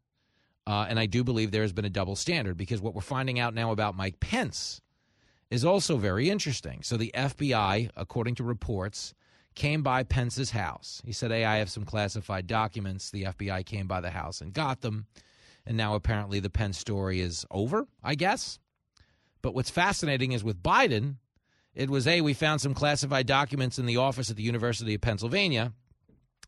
Uh, and I do believe there has been a double standard because what we're finding out now about Mike Pence is also very interesting. So the FBI, according to reports, came by Pence's house. He said, Hey, I have some classified documents. The FBI came by the house and got them. And now apparently the Pence story is over, I guess. But what's fascinating is with Biden, it was, hey, we found some classified documents in the office at the University of Pennsylvania.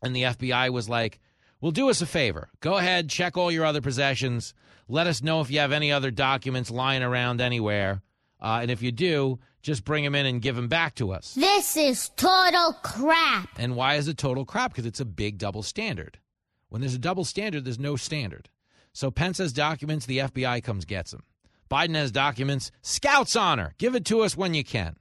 And the FBI was like, well, do us a favor. Go ahead, check all your other possessions. Let us know if you have any other documents lying around anywhere. Uh, and if you do, just bring them in and give them back to us. This is total crap. And why is it total crap? Because it's a big double standard. When there's a double standard, there's no standard. So Pence has documents, the FBI comes gets them. Biden has documents, Scouts honor. Give it to us when you can.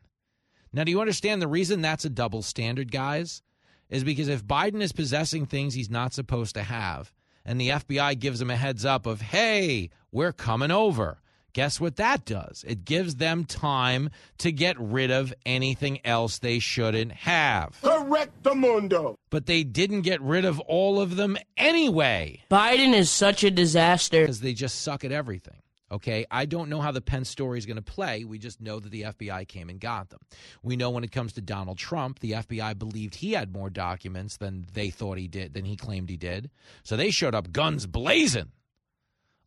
Now, do you understand the reason that's a double standard, guys? Is because if Biden is possessing things he's not supposed to have, and the FBI gives him a heads up of, hey, we're coming over, guess what that does? It gives them time to get rid of anything else they shouldn't have. Correct the mundo. But they didn't get rid of all of them anyway. Biden is such a disaster. Because they just suck at everything. Okay, I don't know how the Pence story is going to play. We just know that the FBI came and got them. We know when it comes to Donald Trump, the FBI believed he had more documents than they thought he did, than he claimed he did. So they showed up guns blazing.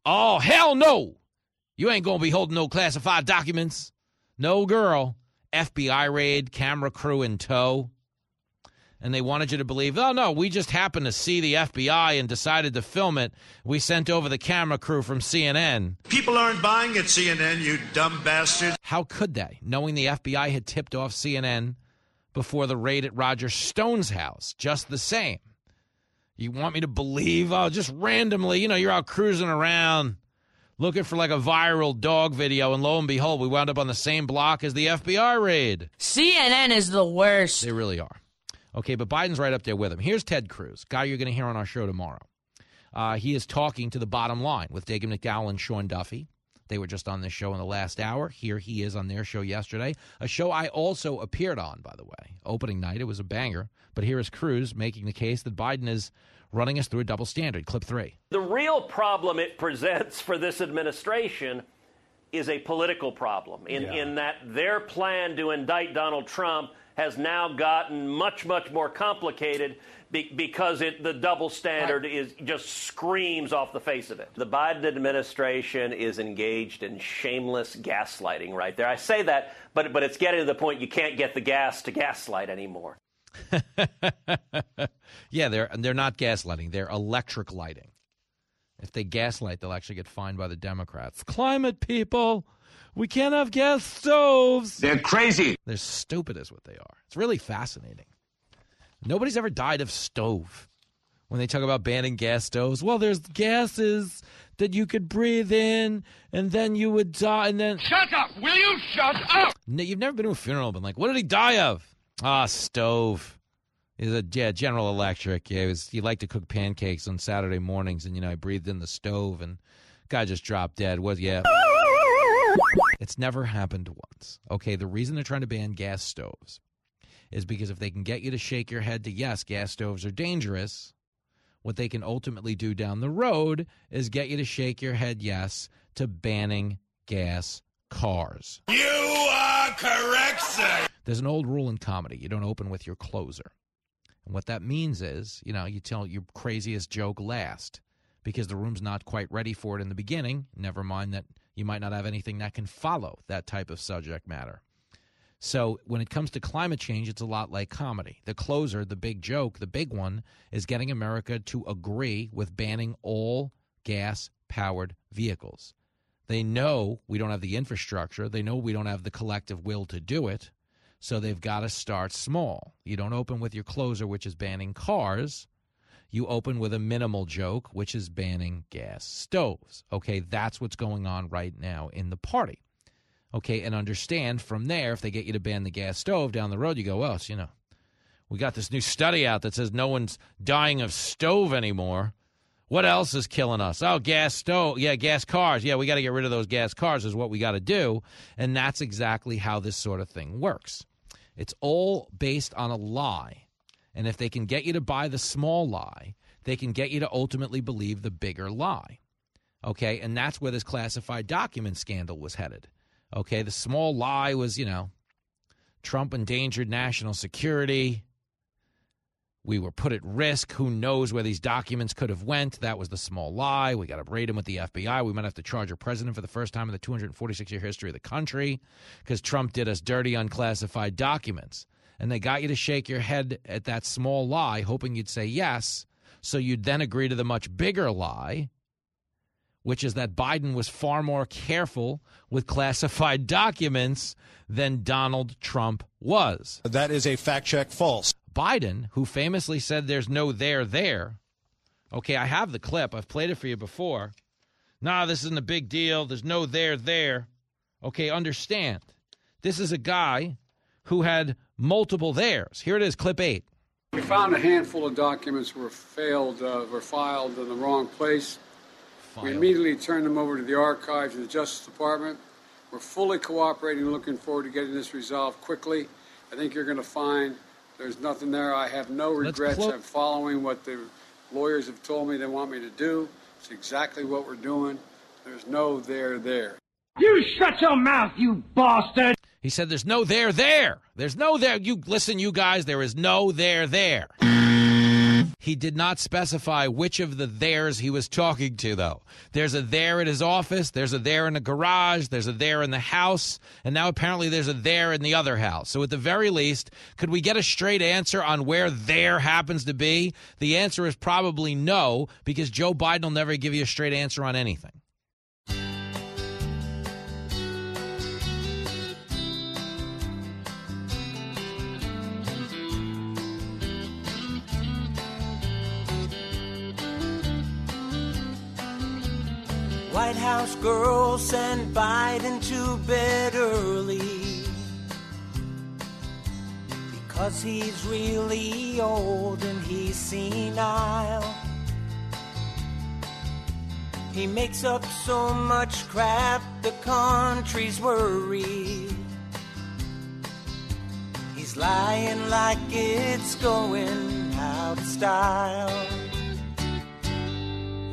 Oh, hell no. You ain't going to be holding no classified documents. No, girl. FBI raid, camera crew in tow. And they wanted you to believe, oh no, we just happened to see the FBI and decided to film it. We sent over the camera crew from CNN. People aren't buying at CNN, you dumb bastards. How could they, knowing the FBI had tipped off CNN before the raid at Roger Stone's house? Just the same. You want me to believe? Oh, just randomly, you know, you're out cruising around looking for like a viral dog video, and lo and behold, we wound up on the same block as the FBI raid. CNN is the worst. They really are. Okay, but Biden's right up there with him. Here's Ted Cruz, guy you're going to hear on our show tomorrow. Uh, he is talking to the bottom line with Dagen McDowell and Sean Duffy. They were just on this show in the last hour. Here he is on their show yesterday, a show I also appeared on, by the way. Opening night, it was a banger. But here is Cruz making the case that Biden is running us through a double standard. Clip three. The real problem it presents for this administration is a political problem in, yeah. in that their plan to indict Donald Trump has now gotten much, much more complicated be, because it, the double standard is just screams off the face of it. The Biden administration is engaged in shameless gaslighting right there. I say that, but, but it's getting to the point you can't get the gas to gaslight anymore. *laughs* yeah, they're they're not gaslighting; they're electric lighting. If they gaslight, they'll actually get fined by the Democrats. Climate people, we can't have gas stoves. They're crazy. They're stupid, is what they are. It's really fascinating. Nobody's ever died of stove. When they talk about banning gas stoves, well, there's gases that you could breathe in, and then you would die, and then. Shut up! Will you shut up? No, you've never been to a funeral and been like, what did he die of? Ah, stove. Is a yeah, General Electric. Yeah, it was. He liked to cook pancakes on Saturday mornings, and you know, I breathed in the stove, and guy just dropped dead. Was yeah. It's never happened once. Okay, the reason they're trying to ban gas stoves is because if they can get you to shake your head to yes, gas stoves are dangerous, what they can ultimately do down the road is get you to shake your head yes to banning gas cars. You are correct, sir. There's an old rule in comedy you don't open with your closer. And what that means is, you know, you tell your craziest joke last because the room's not quite ready for it in the beginning. Never mind that you might not have anything that can follow that type of subject matter. So when it comes to climate change, it's a lot like comedy. The closer, the big joke, the big one is getting America to agree with banning all gas powered vehicles. They know we don't have the infrastructure, they know we don't have the collective will to do it. So they've got to start small. You don't open with your closer, which is banning cars. You open with a minimal joke, which is banning gas stoves. Okay, that's what's going on right now in the party. Okay, and understand from there, if they get you to ban the gas stove down the road, you go, well, so, you know, we got this new study out that says no one's dying of stove anymore. What else is killing us? Oh, gas stove. Yeah, gas cars. Yeah, we got to get rid of those gas cars, is what we got to do. And that's exactly how this sort of thing works. It's all based on a lie. And if they can get you to buy the small lie, they can get you to ultimately believe the bigger lie. Okay, and that's where this classified document scandal was headed. Okay, the small lie was, you know, Trump endangered national security. We were put at risk. Who knows where these documents could have went? That was the small lie. We got to braid him with the FBI. We might have to charge a president for the first time in the 246 year history of the country because Trump did us dirty, unclassified documents. And they got you to shake your head at that small lie, hoping you'd say yes. So you'd then agree to the much bigger lie, which is that Biden was far more careful with classified *laughs* documents than Donald Trump was. That is a fact check false. Biden, who famously said there's no there there, okay, I have the clip. I've played it for you before. Nah, this isn't a big deal. There's no there there. Okay, understand. This is a guy who had multiple theirs. Here it is, clip eight. We found a handful of documents were failed, uh, were filed in the wrong place. We immediately turned them over to the archives of the Justice Department. We're fully cooperating and looking forward to getting this resolved quickly. I think you're going to find there's nothing there. I have no regrets. Clo- I'm following what the lawyers have told me they want me to do. It's exactly what we're doing. There's no there there. You shut your mouth, you bastard! He said there's no there there. There's no there. You listen, you guys, there is no there there. He did not specify which of the theirs he was talking to, though. There's a there in his office, there's a there in the garage, there's a there in the house, and now apparently there's a there in the other house. So, at the very least, could we get a straight answer on where there happens to be? The answer is probably no, because Joe Biden will never give you a straight answer on anything. White House girls send Biden to bed early because he's really old and he's senile. He makes up so much crap, the country's worried. He's lying like it's going out of style.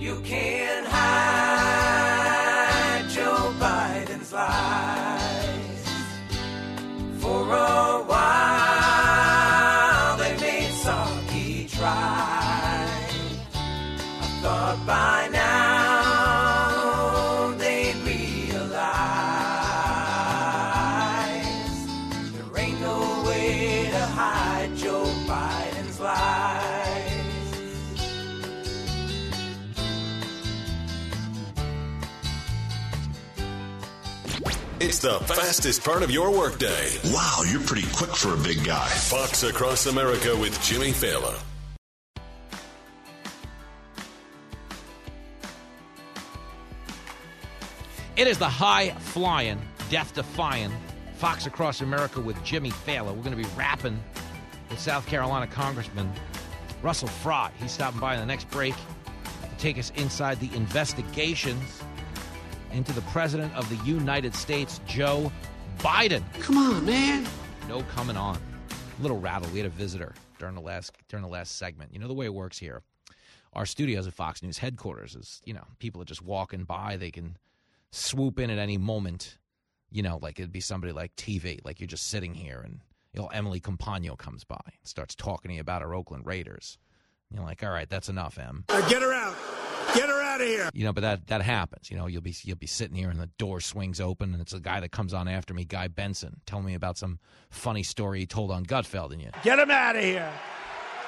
You can't hide Joe Biden's lies. For a while, they made Psaki try. I thought by It's the fastest part of your workday. Wow, you're pretty quick for a big guy. Fox Across America with Jimmy Failla. It is the high flying, death defying Fox Across America with Jimmy Failla. We're going to be rapping with South Carolina Congressman Russell Fry. He's stopping by in the next break to take us inside the investigations into the President of the United States, Joe Biden. Come on, man. No coming on. A little rattle. We had a visitor during the last during the last segment. You know the way it works here. Our studios at Fox News headquarters is, you know, people are just walking by. They can swoop in at any moment. You know, like it'd be somebody like TV, like you're just sitting here and you know, Emily Compagno comes by and starts talking to you about her Oakland Raiders. And you're like, all right, that's enough, Em. Uh, get her out. Get her out of here. You know, but that that happens. You know, you'll be you'll be sitting here and the door swings open and it's a guy that comes on after me, Guy Benson, telling me about some funny story he told on Gutfeld, and you. Get him out of here.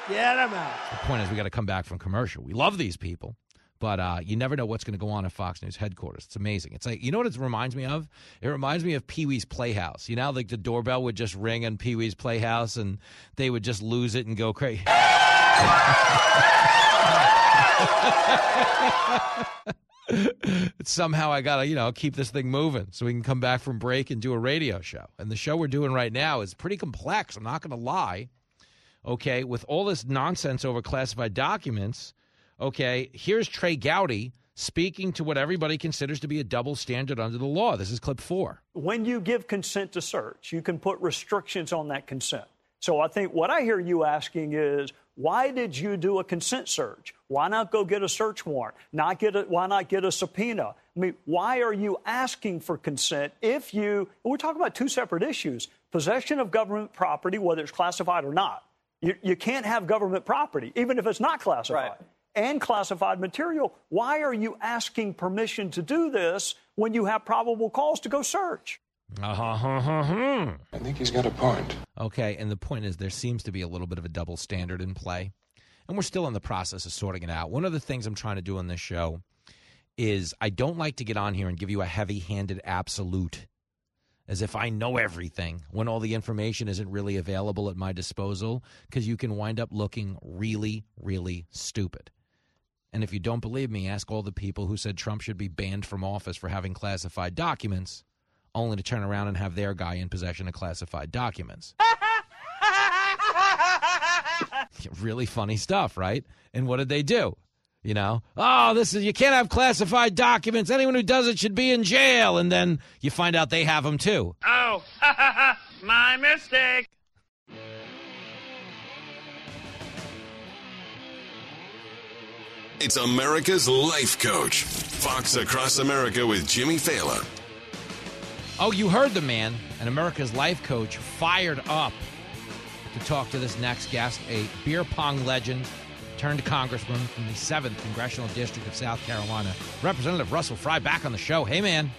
Get him out. The point is, we got to come back from commercial. We love these people, but uh, you never know what's going to go on at Fox News headquarters. It's amazing. It's like you know what it reminds me of? It reminds me of Pee Wee's Playhouse. You know, like the doorbell would just ring in Pee Wee's Playhouse, and they would just lose it and go crazy. Somehow I gotta, you know, keep this thing moving so we can come back from break and do a radio show. And the show we're doing right now is pretty complex. I'm not gonna lie. Okay, with all this nonsense over classified documents. Okay, here's Trey Gowdy speaking to what everybody considers to be a double standard under the law. This is clip four. When you give consent to search, you can put restrictions on that consent. So I think what I hear you asking is, why did you do a consent search? Why not go get a search warrant? Not get a, why not get a subpoena? I mean, why are you asking for consent if you? We're talking about two separate issues: possession of government property, whether it's classified or not. You, you can't have government property, even if it's not classified. Right. And classified material. Why are you asking permission to do this when you have probable cause to go search? Uh-huh. I think he's got a point. Okay, and the point is there seems to be a little bit of a double standard in play. And we're still in the process of sorting it out. One of the things I'm trying to do on this show is I don't like to get on here and give you a heavy handed absolute as if I know everything when all the information isn't really available at my disposal because you can wind up looking really, really stupid. And if you don't believe me, ask all the people who said Trump should be banned from office for having classified documents, only to turn around and have their guy in possession of classified documents. *laughs* really funny stuff, right? And what did they do? You know, oh, this is you can't have classified documents. Anyone who does it should be in jail. And then you find out they have them too. Oh, *laughs* my mistake. It's America's Life Coach. Fox Across America with Jimmy Failla. Oh, you heard the man, an America's Life Coach, fired up to talk to this next guest, a beer pong legend, turned congressman from the 7th Congressional District of South Carolina, Representative Russell Fry, back on the show. Hey, man.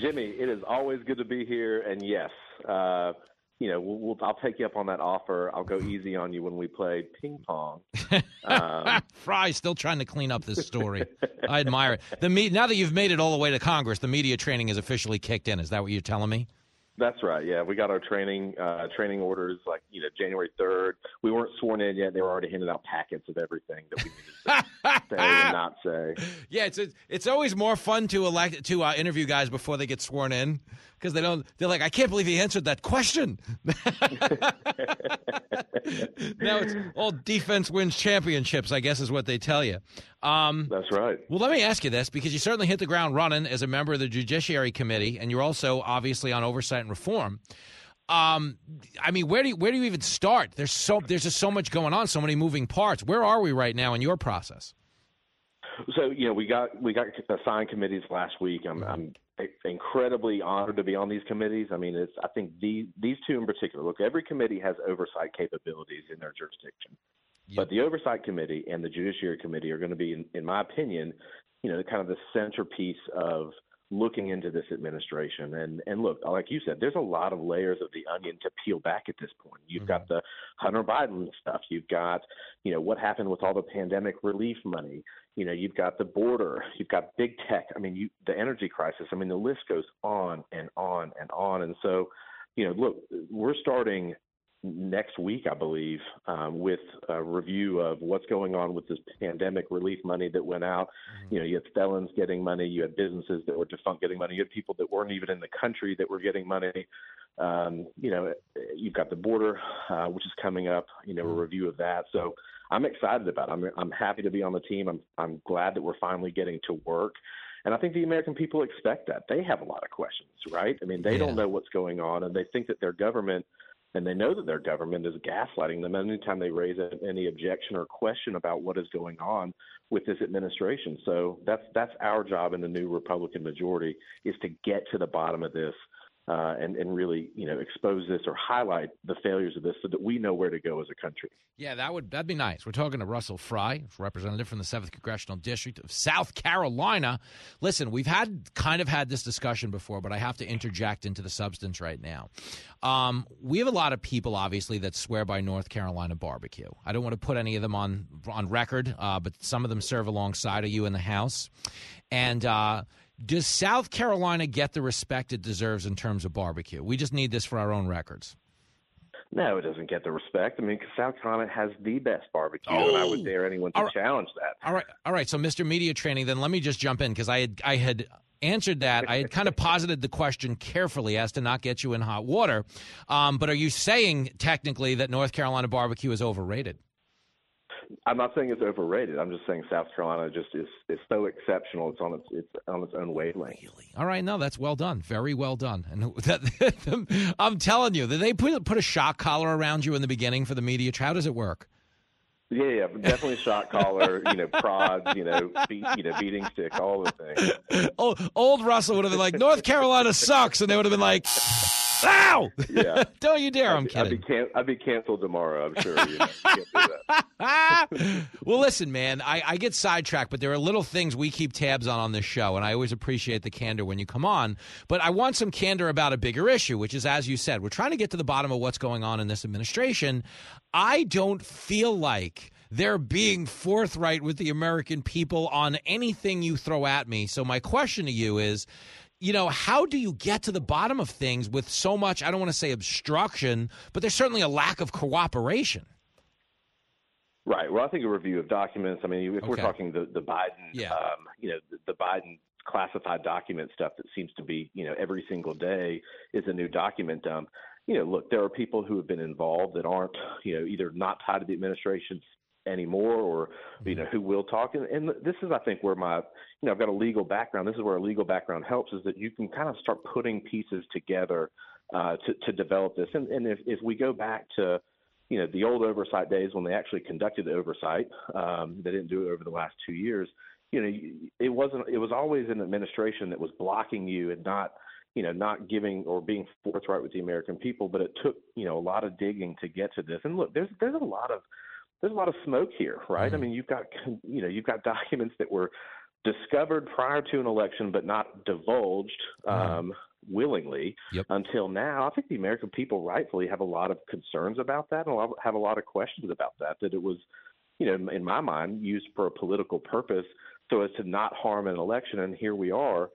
Jimmy, it is always good to be here. And yes, uh, you know, we'll, we'll, I'll take you up on that offer. I'll go easy on you when we play ping pong. *laughs* Um, Fry still trying to clean up this story. I admire it. The me- now that you've made it all the way to Congress, the media training is officially kicked in. Is that what you're telling me? That's right. Yeah, we got our training uh, training orders like you know January third. We weren't sworn in yet. They were already handing out packets of everything that we needed to *laughs* say and not say. Yeah, it's it's always more fun to elect to uh, interview guys before they get sworn in because they don't. They're like, I can't believe he answered that question. *laughs* now it's all defense wins championships. I guess is what they tell you. Um, That's right. Well, let me ask you this because you certainly hit the ground running as a member of the Judiciary Committee, and you're also obviously on oversight and reform. Um, I mean, where do you, where do you even start? There's so there's just so much going on, so many moving parts. Where are we right now in your process? So you know, we got we got assigned committees last week. I'm, I'm incredibly honored to be on these committees. I mean, it's I think these these two in particular. Look, every committee has oversight capabilities in their jurisdiction, yep. but the oversight committee and the judiciary committee are going to be, in, in my opinion, you know, kind of the centerpiece of looking into this administration. And and look, like you said, there's a lot of layers of the onion to peel back at this point. You've mm-hmm. got the Hunter Biden stuff. You've got, you know, what happened with all the pandemic relief money. You know, you've got the border. You've got big tech. I mean, you the energy crisis. I mean, the list goes on and on and on. And so, you know, look, we're starting next week, I believe, um, with a review of what's going on with this pandemic relief money that went out. Mm-hmm. You know, you had felons getting money, you had businesses that were defunct getting money, you had people that weren't even in the country that were getting money. Um, you know, you've got the border, uh, which is coming up. You know, a mm-hmm. review of that. So I'm excited about. It. I'm I'm happy to be on the team. I'm I'm glad that we're finally getting to work. And I think the American people expect that. They have a lot of questions, right? I mean, they yeah. don't know what's going on, and they think that their government and they know that their government is gaslighting them anytime they raise any objection or question about what is going on with this administration. So that's that's our job in the new Republican majority is to get to the bottom of this uh, and and really you know expose this or highlight the failures of this so that we know where to go as a country. Yeah, that would that'd be nice. We're talking to Russell Fry, representative from the Seventh Congressional District of South Carolina. Listen, we've had kind of had this discussion before, but I have to interject into the substance right now. Um, we have a lot of people, obviously, that swear by North Carolina barbecue. I don't want to put any of them on on record, uh, but some of them serve alongside of you in the House, and. Uh, does South Carolina get the respect it deserves in terms of barbecue? We just need this for our own records. No, it doesn't get the respect. I mean, South Carolina has the best barbecue, oh. and I would oh! dare anyone to right. challenge that. All right, all right. So, Mr. Media Training, then let me just jump in because I had I had answered that. I had kind of posited the question carefully as to not get you in hot water. Um, but are you saying technically that North Carolina barbecue is overrated? I'm not saying it's overrated. I'm just saying South Carolina just is is so exceptional. It's on its it's on its own wavelength. Really? All right, no, that's well done. Very well done. And *laughs* that, *laughs* I'm telling you, did they put put a shock collar around you in the beginning for the media? How does it work? Yeah, yeah, definitely shock collar, you know, prods, you know, beat, you know, beating stick, all the things. *laughs* Old, old Russell would have been like, North Carolina sucks, and they would have been like, Ow! Yeah. *laughs* Don't you dare! I'm be, kidding. I'd be, can- I'd be canceled tomorrow. I'm sure. You know, *laughs* well, listen, man. I, I get sidetracked, but there are little things we keep tabs on on this show, and I always appreciate the candor when you come on. But I want some candor about a bigger issue, which is, as you said, we're trying to get to the bottom of what's going on in this administration. I don't feel like they're being forthright with the American people on anything you throw at me. So my question to you is you know, how do you get to the bottom of things with so much, I don't want to say obstruction, but there's certainly a lack of cooperation? Right. Well, I think a review of documents. I mean, if okay. we're talking the the Biden, yeah. um, you know, the, the Biden classified document stuff that seems to be, you know, every single day is a new document dump. You know, look, there are people who have been involved that aren't, you know, either not tied to the administration anymore or you know who will talk. And, and this is i think where my you know i've got a legal background. This is where a legal background helps is that you can kind of start putting pieces together uh, to, to develop this. And, and if, if we go back to you know the old oversight days when they actually conducted the oversight um, they didn't do it over the last two years you know it wasn't it was always an administration that was blocking you and not you know, not giving or being forthright with the American people, but it took, you know, a lot of digging to get to this. And look, there's there's a lot of there's a lot of smoke here, right? Mm-hmm. I mean, you've got you know you've got *laughs* documents that were discovered prior to an election but not divulged um, willingly Yep. until now. I think the American people rightfully have a lot of concerns about that and have a lot of questions about that. That it was, you know, in my mind, used for a political purpose so as to not harm an election. And here we are,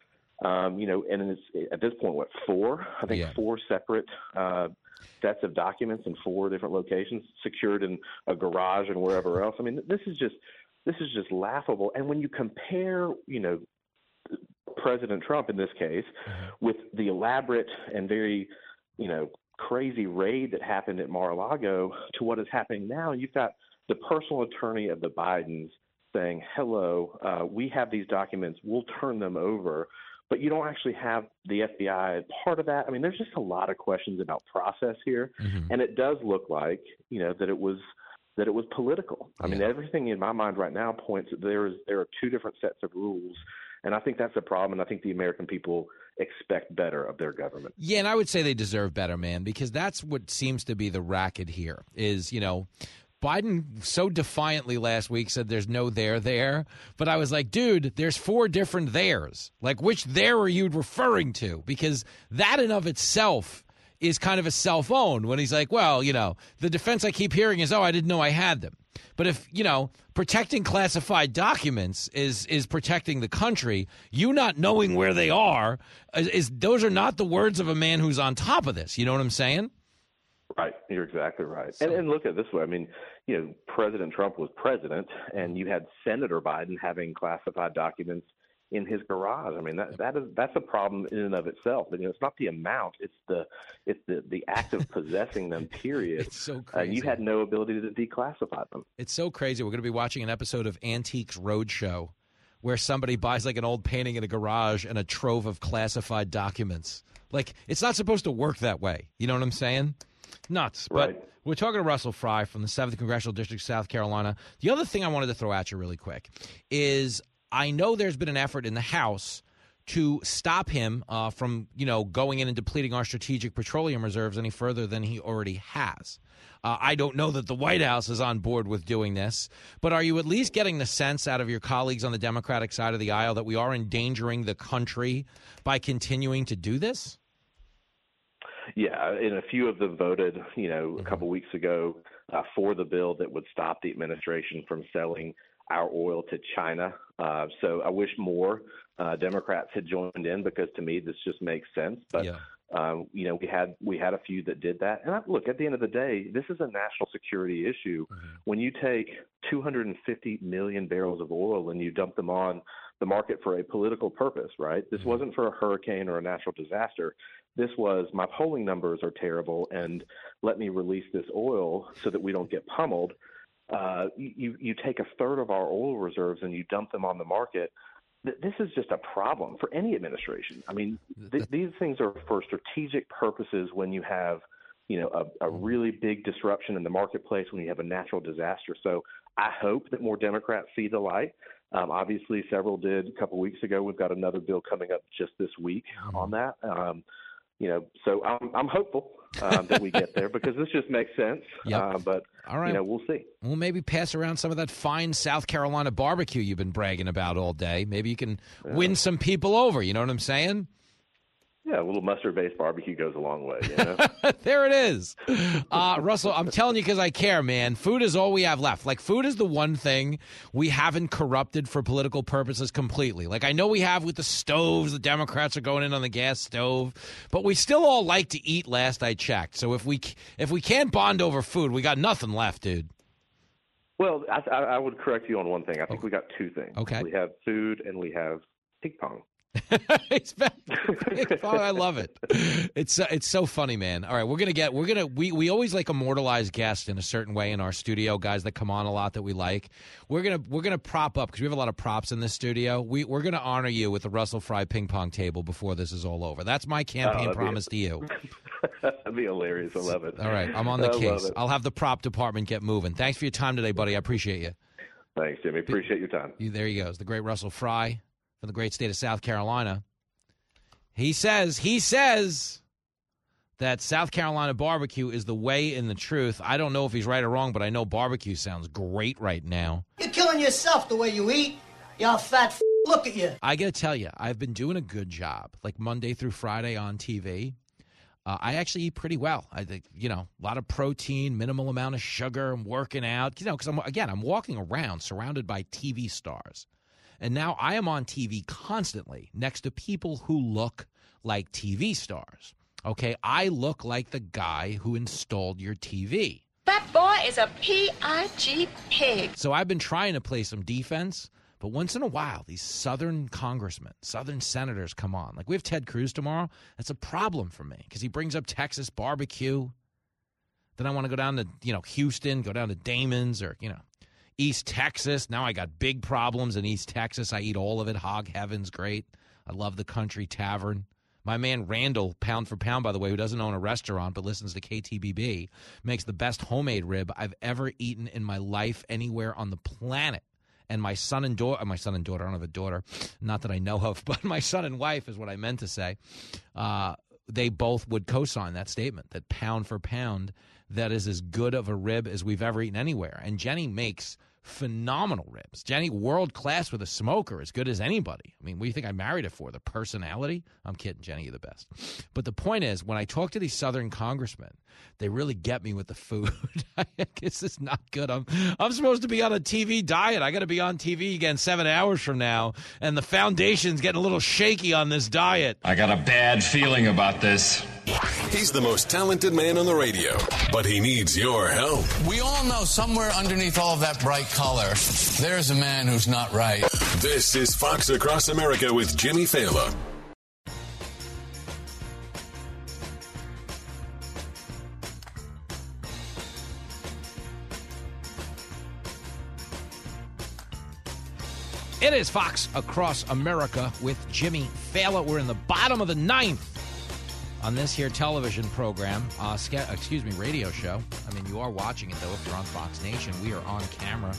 um, you know, and it's at this point, what four? I think Yeah. four separate. Uh, sets of documents in four different locations, secured in a garage and wherever else. I mean, this is just this is just laughable. And when you compare, you know, President Trump in this case with the elaborate and very, you know, crazy raid that happened at Mar-a-Lago to what is happening now, you've got the personal attorney of the Bidens saying, "Hello, uh, we have these documents. We'll turn them over." But you don't actually have the FBI as part of that. I mean, there's just a lot of questions about process here, mm-hmm. and it does look like you know that it was that it was political. I mean, everything in my mind right now points that there is there are two different sets of rules, and I think that's a problem. And I think the American people expect better of their government. Yeah, and I would say they deserve better, man, because that's what seems to be the racket here. Is you know. Biden so defiantly last week said there's no there there, but I was like, dude, there's four different theirs. Like, which there are you referring to? Because that in of itself is kind of a cell phone when he's like, well, you know, the defense I keep hearing is, oh, I didn't know I had them. But if, you know, protecting classified documents is is protecting the country, you not knowing where they are is, is those are not the words of a man who's on top of this. You know what I'm saying? Right, you're exactly right. And, and look at it this way. I mean, you know, President Trump was president, and you had Senator Biden having classified documents in his garage. I mean, that that is that's a problem in and of itself. I mean, it's not the amount; it's the it's the the act of possessing them. Period. *laughs* It's so Uh, you had no ability to declassify them. It's so crazy. We're going to be watching an episode of Antiques Roadshow where somebody buys like an old painting in a garage and a trove of classified documents. Like, it's not supposed to work that way. You know what I'm saying? Nuts. Right. But we're talking to Russell Fry from the 7th Congressional District, South Carolina. The other thing I wanted to throw at you really quick is I know there's been an effort in the House to stop him uh, from, you know, going in and depleting our strategic petroleum reserves any further than he already has. Uh, I don't know that the White House is on board with doing this, but are you at least getting the sense out of your colleagues on the Democratic side of the aisle that we are endangering the country by continuing to do this? Yeah, and a few of them voted, you know, a couple weeks ago uh, for the bill that would stop the administration from selling our oil to China. Uh, so I wish more uh, Democrats had joined in because to me this just makes sense. But um, you know, we had we had a few that did that. And I, look, at the end of the day, this is a national security issue. When you take 250 million barrels of oil and you dump them on the market for a political purpose, right? This wasn't for a hurricane or a natural disaster. This was my polling numbers are terrible, and let me release this oil so that we don't get pummeled. Uh, you you take a third of our oil reserves and you dump them on the market. This is just a problem for any administration. I mean, th- these things are for strategic purposes when you have, you know, a, a really big disruption in the marketplace when you have a natural disaster. So I hope that more Democrats see the light. Um, obviously, several did a couple weeks ago. We've got another bill coming up just this week on that. Um, you know, so I'm, I'm hopeful um, that we get there *laughs* because this just makes sense. Yep. Uh, but All right. you know, we'll see. We'll maybe pass around some of that fine South Carolina barbecue you've been bragging about all day. Maybe you can win some people over. You know what I'm saying? Yeah, a little mustard-based barbecue goes a long way. You know? *laughs* there it is. Uh, Russell, I'm telling you because I care, man. Food is all we have left. Like, food is the one thing we haven't corrupted for political purposes completely. Like, I know we have with the stoves, the Democrats are going in on the gas stove, but we still all like to eat last I checked. So if we, if we can't bond over food, we got nothing left, dude. well, I, I I would correct you on one thing. I think we got two things. Okay. We have food and we have ping pong. *laughs* it's back. *laughs* Oh, I love it. It's uh, it's so funny, man. All right, we're gonna get we're gonna we we always like immortalize guests in a certain way in our studio. Guys that come on a lot that we like. We're gonna we're gonna prop up because we have a lot of props in this studio. We we're gonna honor you with the Russell Fry ping pong table before this is all over. That's my Oh, campaign be- promise to you. *laughs* That'd be hilarious. I love it. All right, I'm on the I case. I'll have the prop department get moving. Thanks for your time today, buddy. I appreciate you. Thanks, Jimmy. Appreciate your time. There he goes, the great Russell Fry from the great state of South Carolina. He says, he says that South Carolina barbecue is the way and the truth. I don't know if he's right or wrong, but I know barbecue sounds great right now. You're killing yourself the way you eat. Y'all fat f- look at you. I got to tell you, I've been doing a good job, like Monday through Friday on TV. Uh, I actually eat pretty well. I think you know a lot of protein, minimal amount of sugar. I'm working out, you know, because I'm again I'm walking around surrounded by TV stars, and now I am on TV constantly next to people who look like TV stars. Okay, I look like the guy who installed your TV. That boy is a pig. Pig. So I've been trying to play some defense, but once in a while, these Southern congressmen, Southern senators come on. Like we have Ted Cruz tomorrow. That's a problem for me because he brings up Texas barbecue. Then I want to go down to, you know, Houston, go down to Damon's or, you know, East Texas. Now I got big problems in East Texas. I eat all of it. Hog Heaven's great. I love the Country Tavern. My man Randall, pound for pound, by the way, who doesn't own a restaurant but listens to KTBB, makes the best homemade rib I've ever eaten in my life anywhere on the planet. And my son and daughter, my son and daughter, I don't have a daughter, not that I know of, *laughs* but my son and wife is what I meant to say. Uh, they both would co-sign that statement that pound for pound, that is as good of a rib as we've ever eaten anywhere. And Jenny makes phenomenal ribs. Jenny, world class with a smoker, as good as anybody. I mean, what do you think I married her for? The personality? I'm kidding, Jenny, you're the best. But the point is, when I talk to these Southern congressmen, they really get me with the food. *laughs* This is not good. I'm I'm supposed to be on a TV diet. I got to be on TV again seven hours from now, and the foundation's getting a little shaky on this diet. I got a bad feeling about this. He's the most talented man on the radio, but he needs your help. We all know somewhere underneath all of that bright color, there's a man who's not right. This is Fox Across America with Jimmy Failla. It is Fox Across America with Jimmy Failla. We're in the bottom of the ninth on this here television program, uh, excuse me, radio show. I mean, you are watching it, though, if you're on Fox Nation. We are on camera,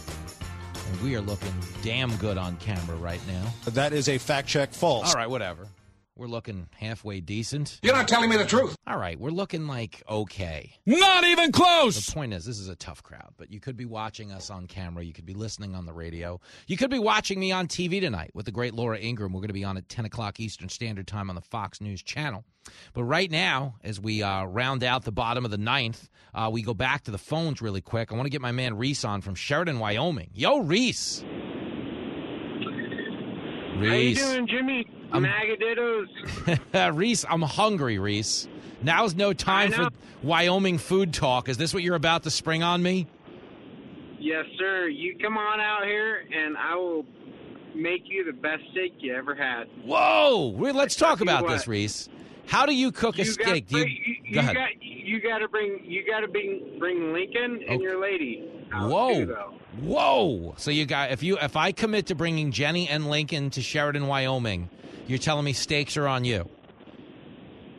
and we are looking damn good on camera right now. That is a fact check false. All right, whatever. We're looking halfway decent. You're not telling me the truth. All right, we're looking like okay. Not even close. The point is, this is a tough crowd, but you could be watching us on camera. You could be listening on the radio. You could be watching me on TV tonight with the great Laura Ingraham. We're going to be on at 10 o'clock Eastern Standard Time on the Fox News Channel. But right now, as we uh, round out the bottom of the ninth, uh, we go back to the phones really quick. I want to get my man Reese on from Sheridan, Wyoming. Yo, Reese. Reese. How you doing, Jimmy? I'm, Magaditos. *laughs* Reese, I'm hungry, Reese. Now's no time for Wyoming food talk. Is this what you're about to spring on me? Yes, sir. You come on out here, and I will make you the best steak you ever had. Whoa! Let's talk about this, Reese. How do you cook a you steak? Got, you, you, go you ahead. Got, you got to bring you got to bring bring Lincoln and Okay. your lady. Whoa! too. Whoa! So you got if you if I commit to bringing Jenny and Lincoln to Sheridan, Wyoming, you're telling me steaks are on you.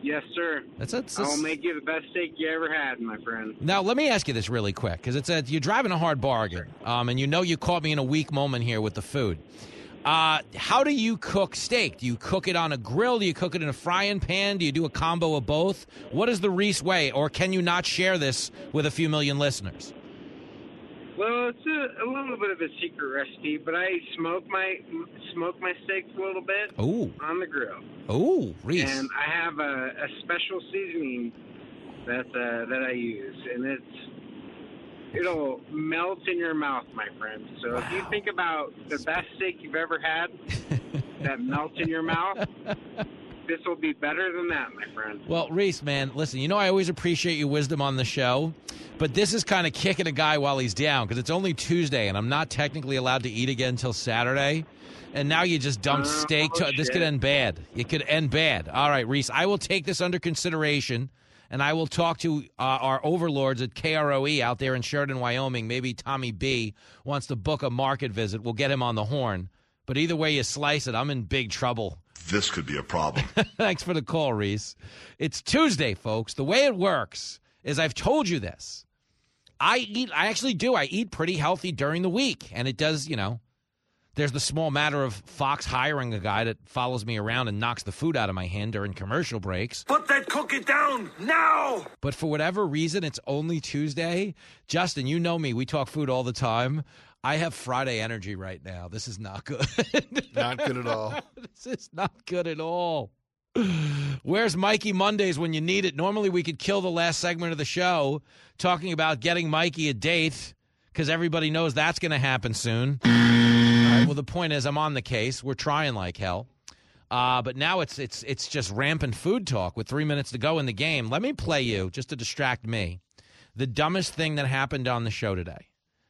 Yes, sir. That's that's- I will make you the best steak you ever had, my friend. Now let me ask you this really quick because it's a you're driving a hard bargain, um, and you know you caught me in a weak moment here with the food. Uh, how do you cook steak? Do you cook it on a grill? Do you cook it in a frying pan? Do you do a combo of both? What is the Reese way, or can you not share this with a few million listeners? Well, it's a, a little bit of a secret recipe, but I smoke my smoke my steaks a little bit Ooh. on the grill, Oh, Reese. and I have a, a special seasoning that uh, that I use, and it's it'll melt in your mouth, my friend. So if you think about the best steak you've ever had, *laughs* that melts in your mouth, this will be better than that, my friend. Well, Reese, man, listen, you know I always appreciate your wisdom on the show, but this is kind of kicking a guy while he's down because it's only Tuesday and I'm not technically allowed to eat again until Saturday. And now you just dumped uh, Oh, steak. To, this could end bad. It could end bad. All right, Reese, I will take this under consideration and I will talk to uh, our overlords at KROE out there in Sheridan, Wyoming. Maybe Tommy B wants to book a market visit. We'll get him on the horn. But either way you slice it, I'm in big trouble. This could be a problem. *laughs* Thanks for the call, Reese. It's Tuesday, folks. The way it works is I've told you this. I eat, I actually do. I eat pretty healthy during the week, and it does, you know, There's the small matter of Fox hiring a guy that follows me around and knocks the food out of my hand during commercial breaks. Put that cookie down now! But for whatever reason, it's only Tuesday. Justin, you know me. We talk food all the time. I have Friday energy right now. This is not good. *laughs* not good at all. this is not good at all. Where's Mikey Mondays when you need it? Normally, we could kill the last segment of the show talking about getting Mikey a date because everybody knows that's going to happen soon. Well, the point is, I'm on the case. We're trying like hell. Uh, but now it's it's it's just rampant food talk with three minutes to go in the game. Let me play you just to distract me. The dumbest thing that happened on the show today,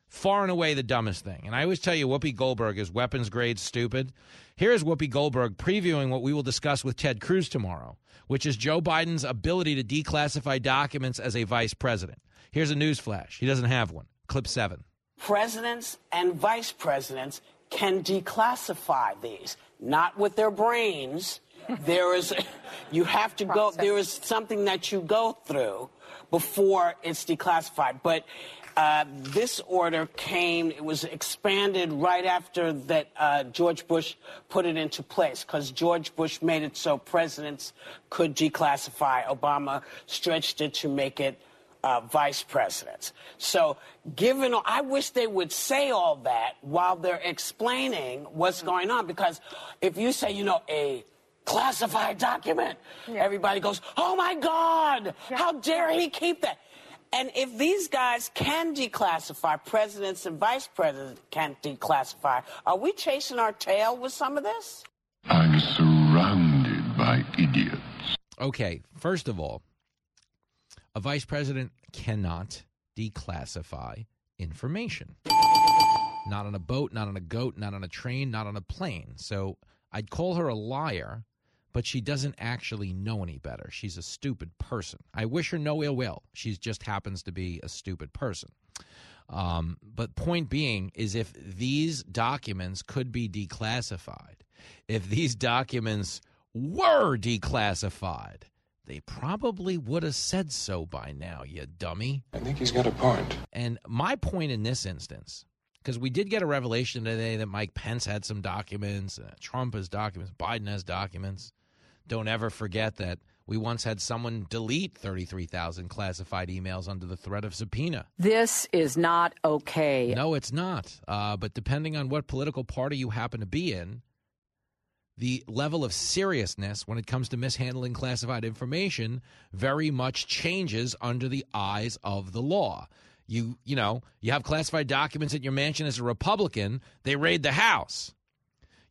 far and away the dumbest thing. And I always tell you, Whoopi Goldberg is weapons grade stupid. Here's Whoopi Goldberg previewing what we will discuss with Ted Cruz tomorrow, which is Joe Biden's ability to declassify documents as a vice president. Here's a news flash. He doesn't have one. Clip seven. Presidents and vice presidents can declassify these, not with their brains. there is, *laughs* you have to go, there is something that you go through before it's declassified. But uh, this order came, it was expanded right after that uh, George Bush put it into place because George Bush made it so presidents could declassify. Obama stretched it to make it uh, vice presidents. So, given, I wish they would say all that while they're explaining what's mm-hmm. going on because if you say, you know, a classified document, yeah. everybody goes, oh my God, yeah. how dare he keep that? And if these guys can declassify, presidents and vice presidents can't declassify, are we chasing our tail with some of this? I'm surrounded by idiots. Okay, first of all, a vice president cannot declassify information. Not on a boat, not on a goat, not on a train, not on a plane. So I'd call her a liar but she doesn't actually know any better. She's a stupid person. I wish her no ill will. She just happens to be a stupid person. Um, but point being is if these documents could be declassified, if these documents were declassified, they probably would have said so by now, you dummy. I think he's got a point. And my point in this instance, because we did get a revelation today that Mike Pence had some documents, uh, Trump has documents, Biden has documents. Don't ever forget that we once had someone delete 33,000 classified emails under the threat of subpoena. This is not okay. No, it's not. Uh, but depending on what political party you happen to be in, the level of seriousness when it comes to mishandling classified information very much changes under the eyes of the law. You, you know, you have classified documents at your mansion as a Republican, they raid the House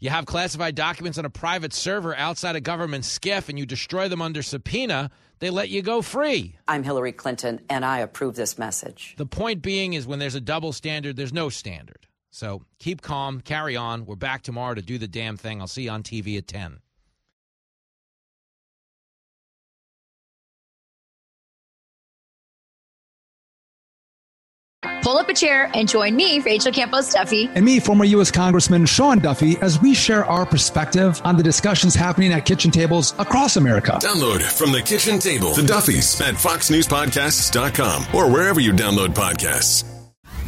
you have classified documents on a private server outside a government SCIF and you destroy them under subpoena, they let you go free. I'm Hillary Clinton and I approve this message. The point being is when there's a double standard, there's no standard. So keep calm, carry on. We're back tomorrow to do the damn thing. I'll see you on TV at 10. Pull up a chair and join me, Rachel Campos Duffy, and me, former U.S. Congressman Sean Duffy, as we share our perspective on the discussions happening at kitchen tables across America. Download from the kitchen table the Duffys at FoxNewsPodcasts.com or wherever you download podcasts.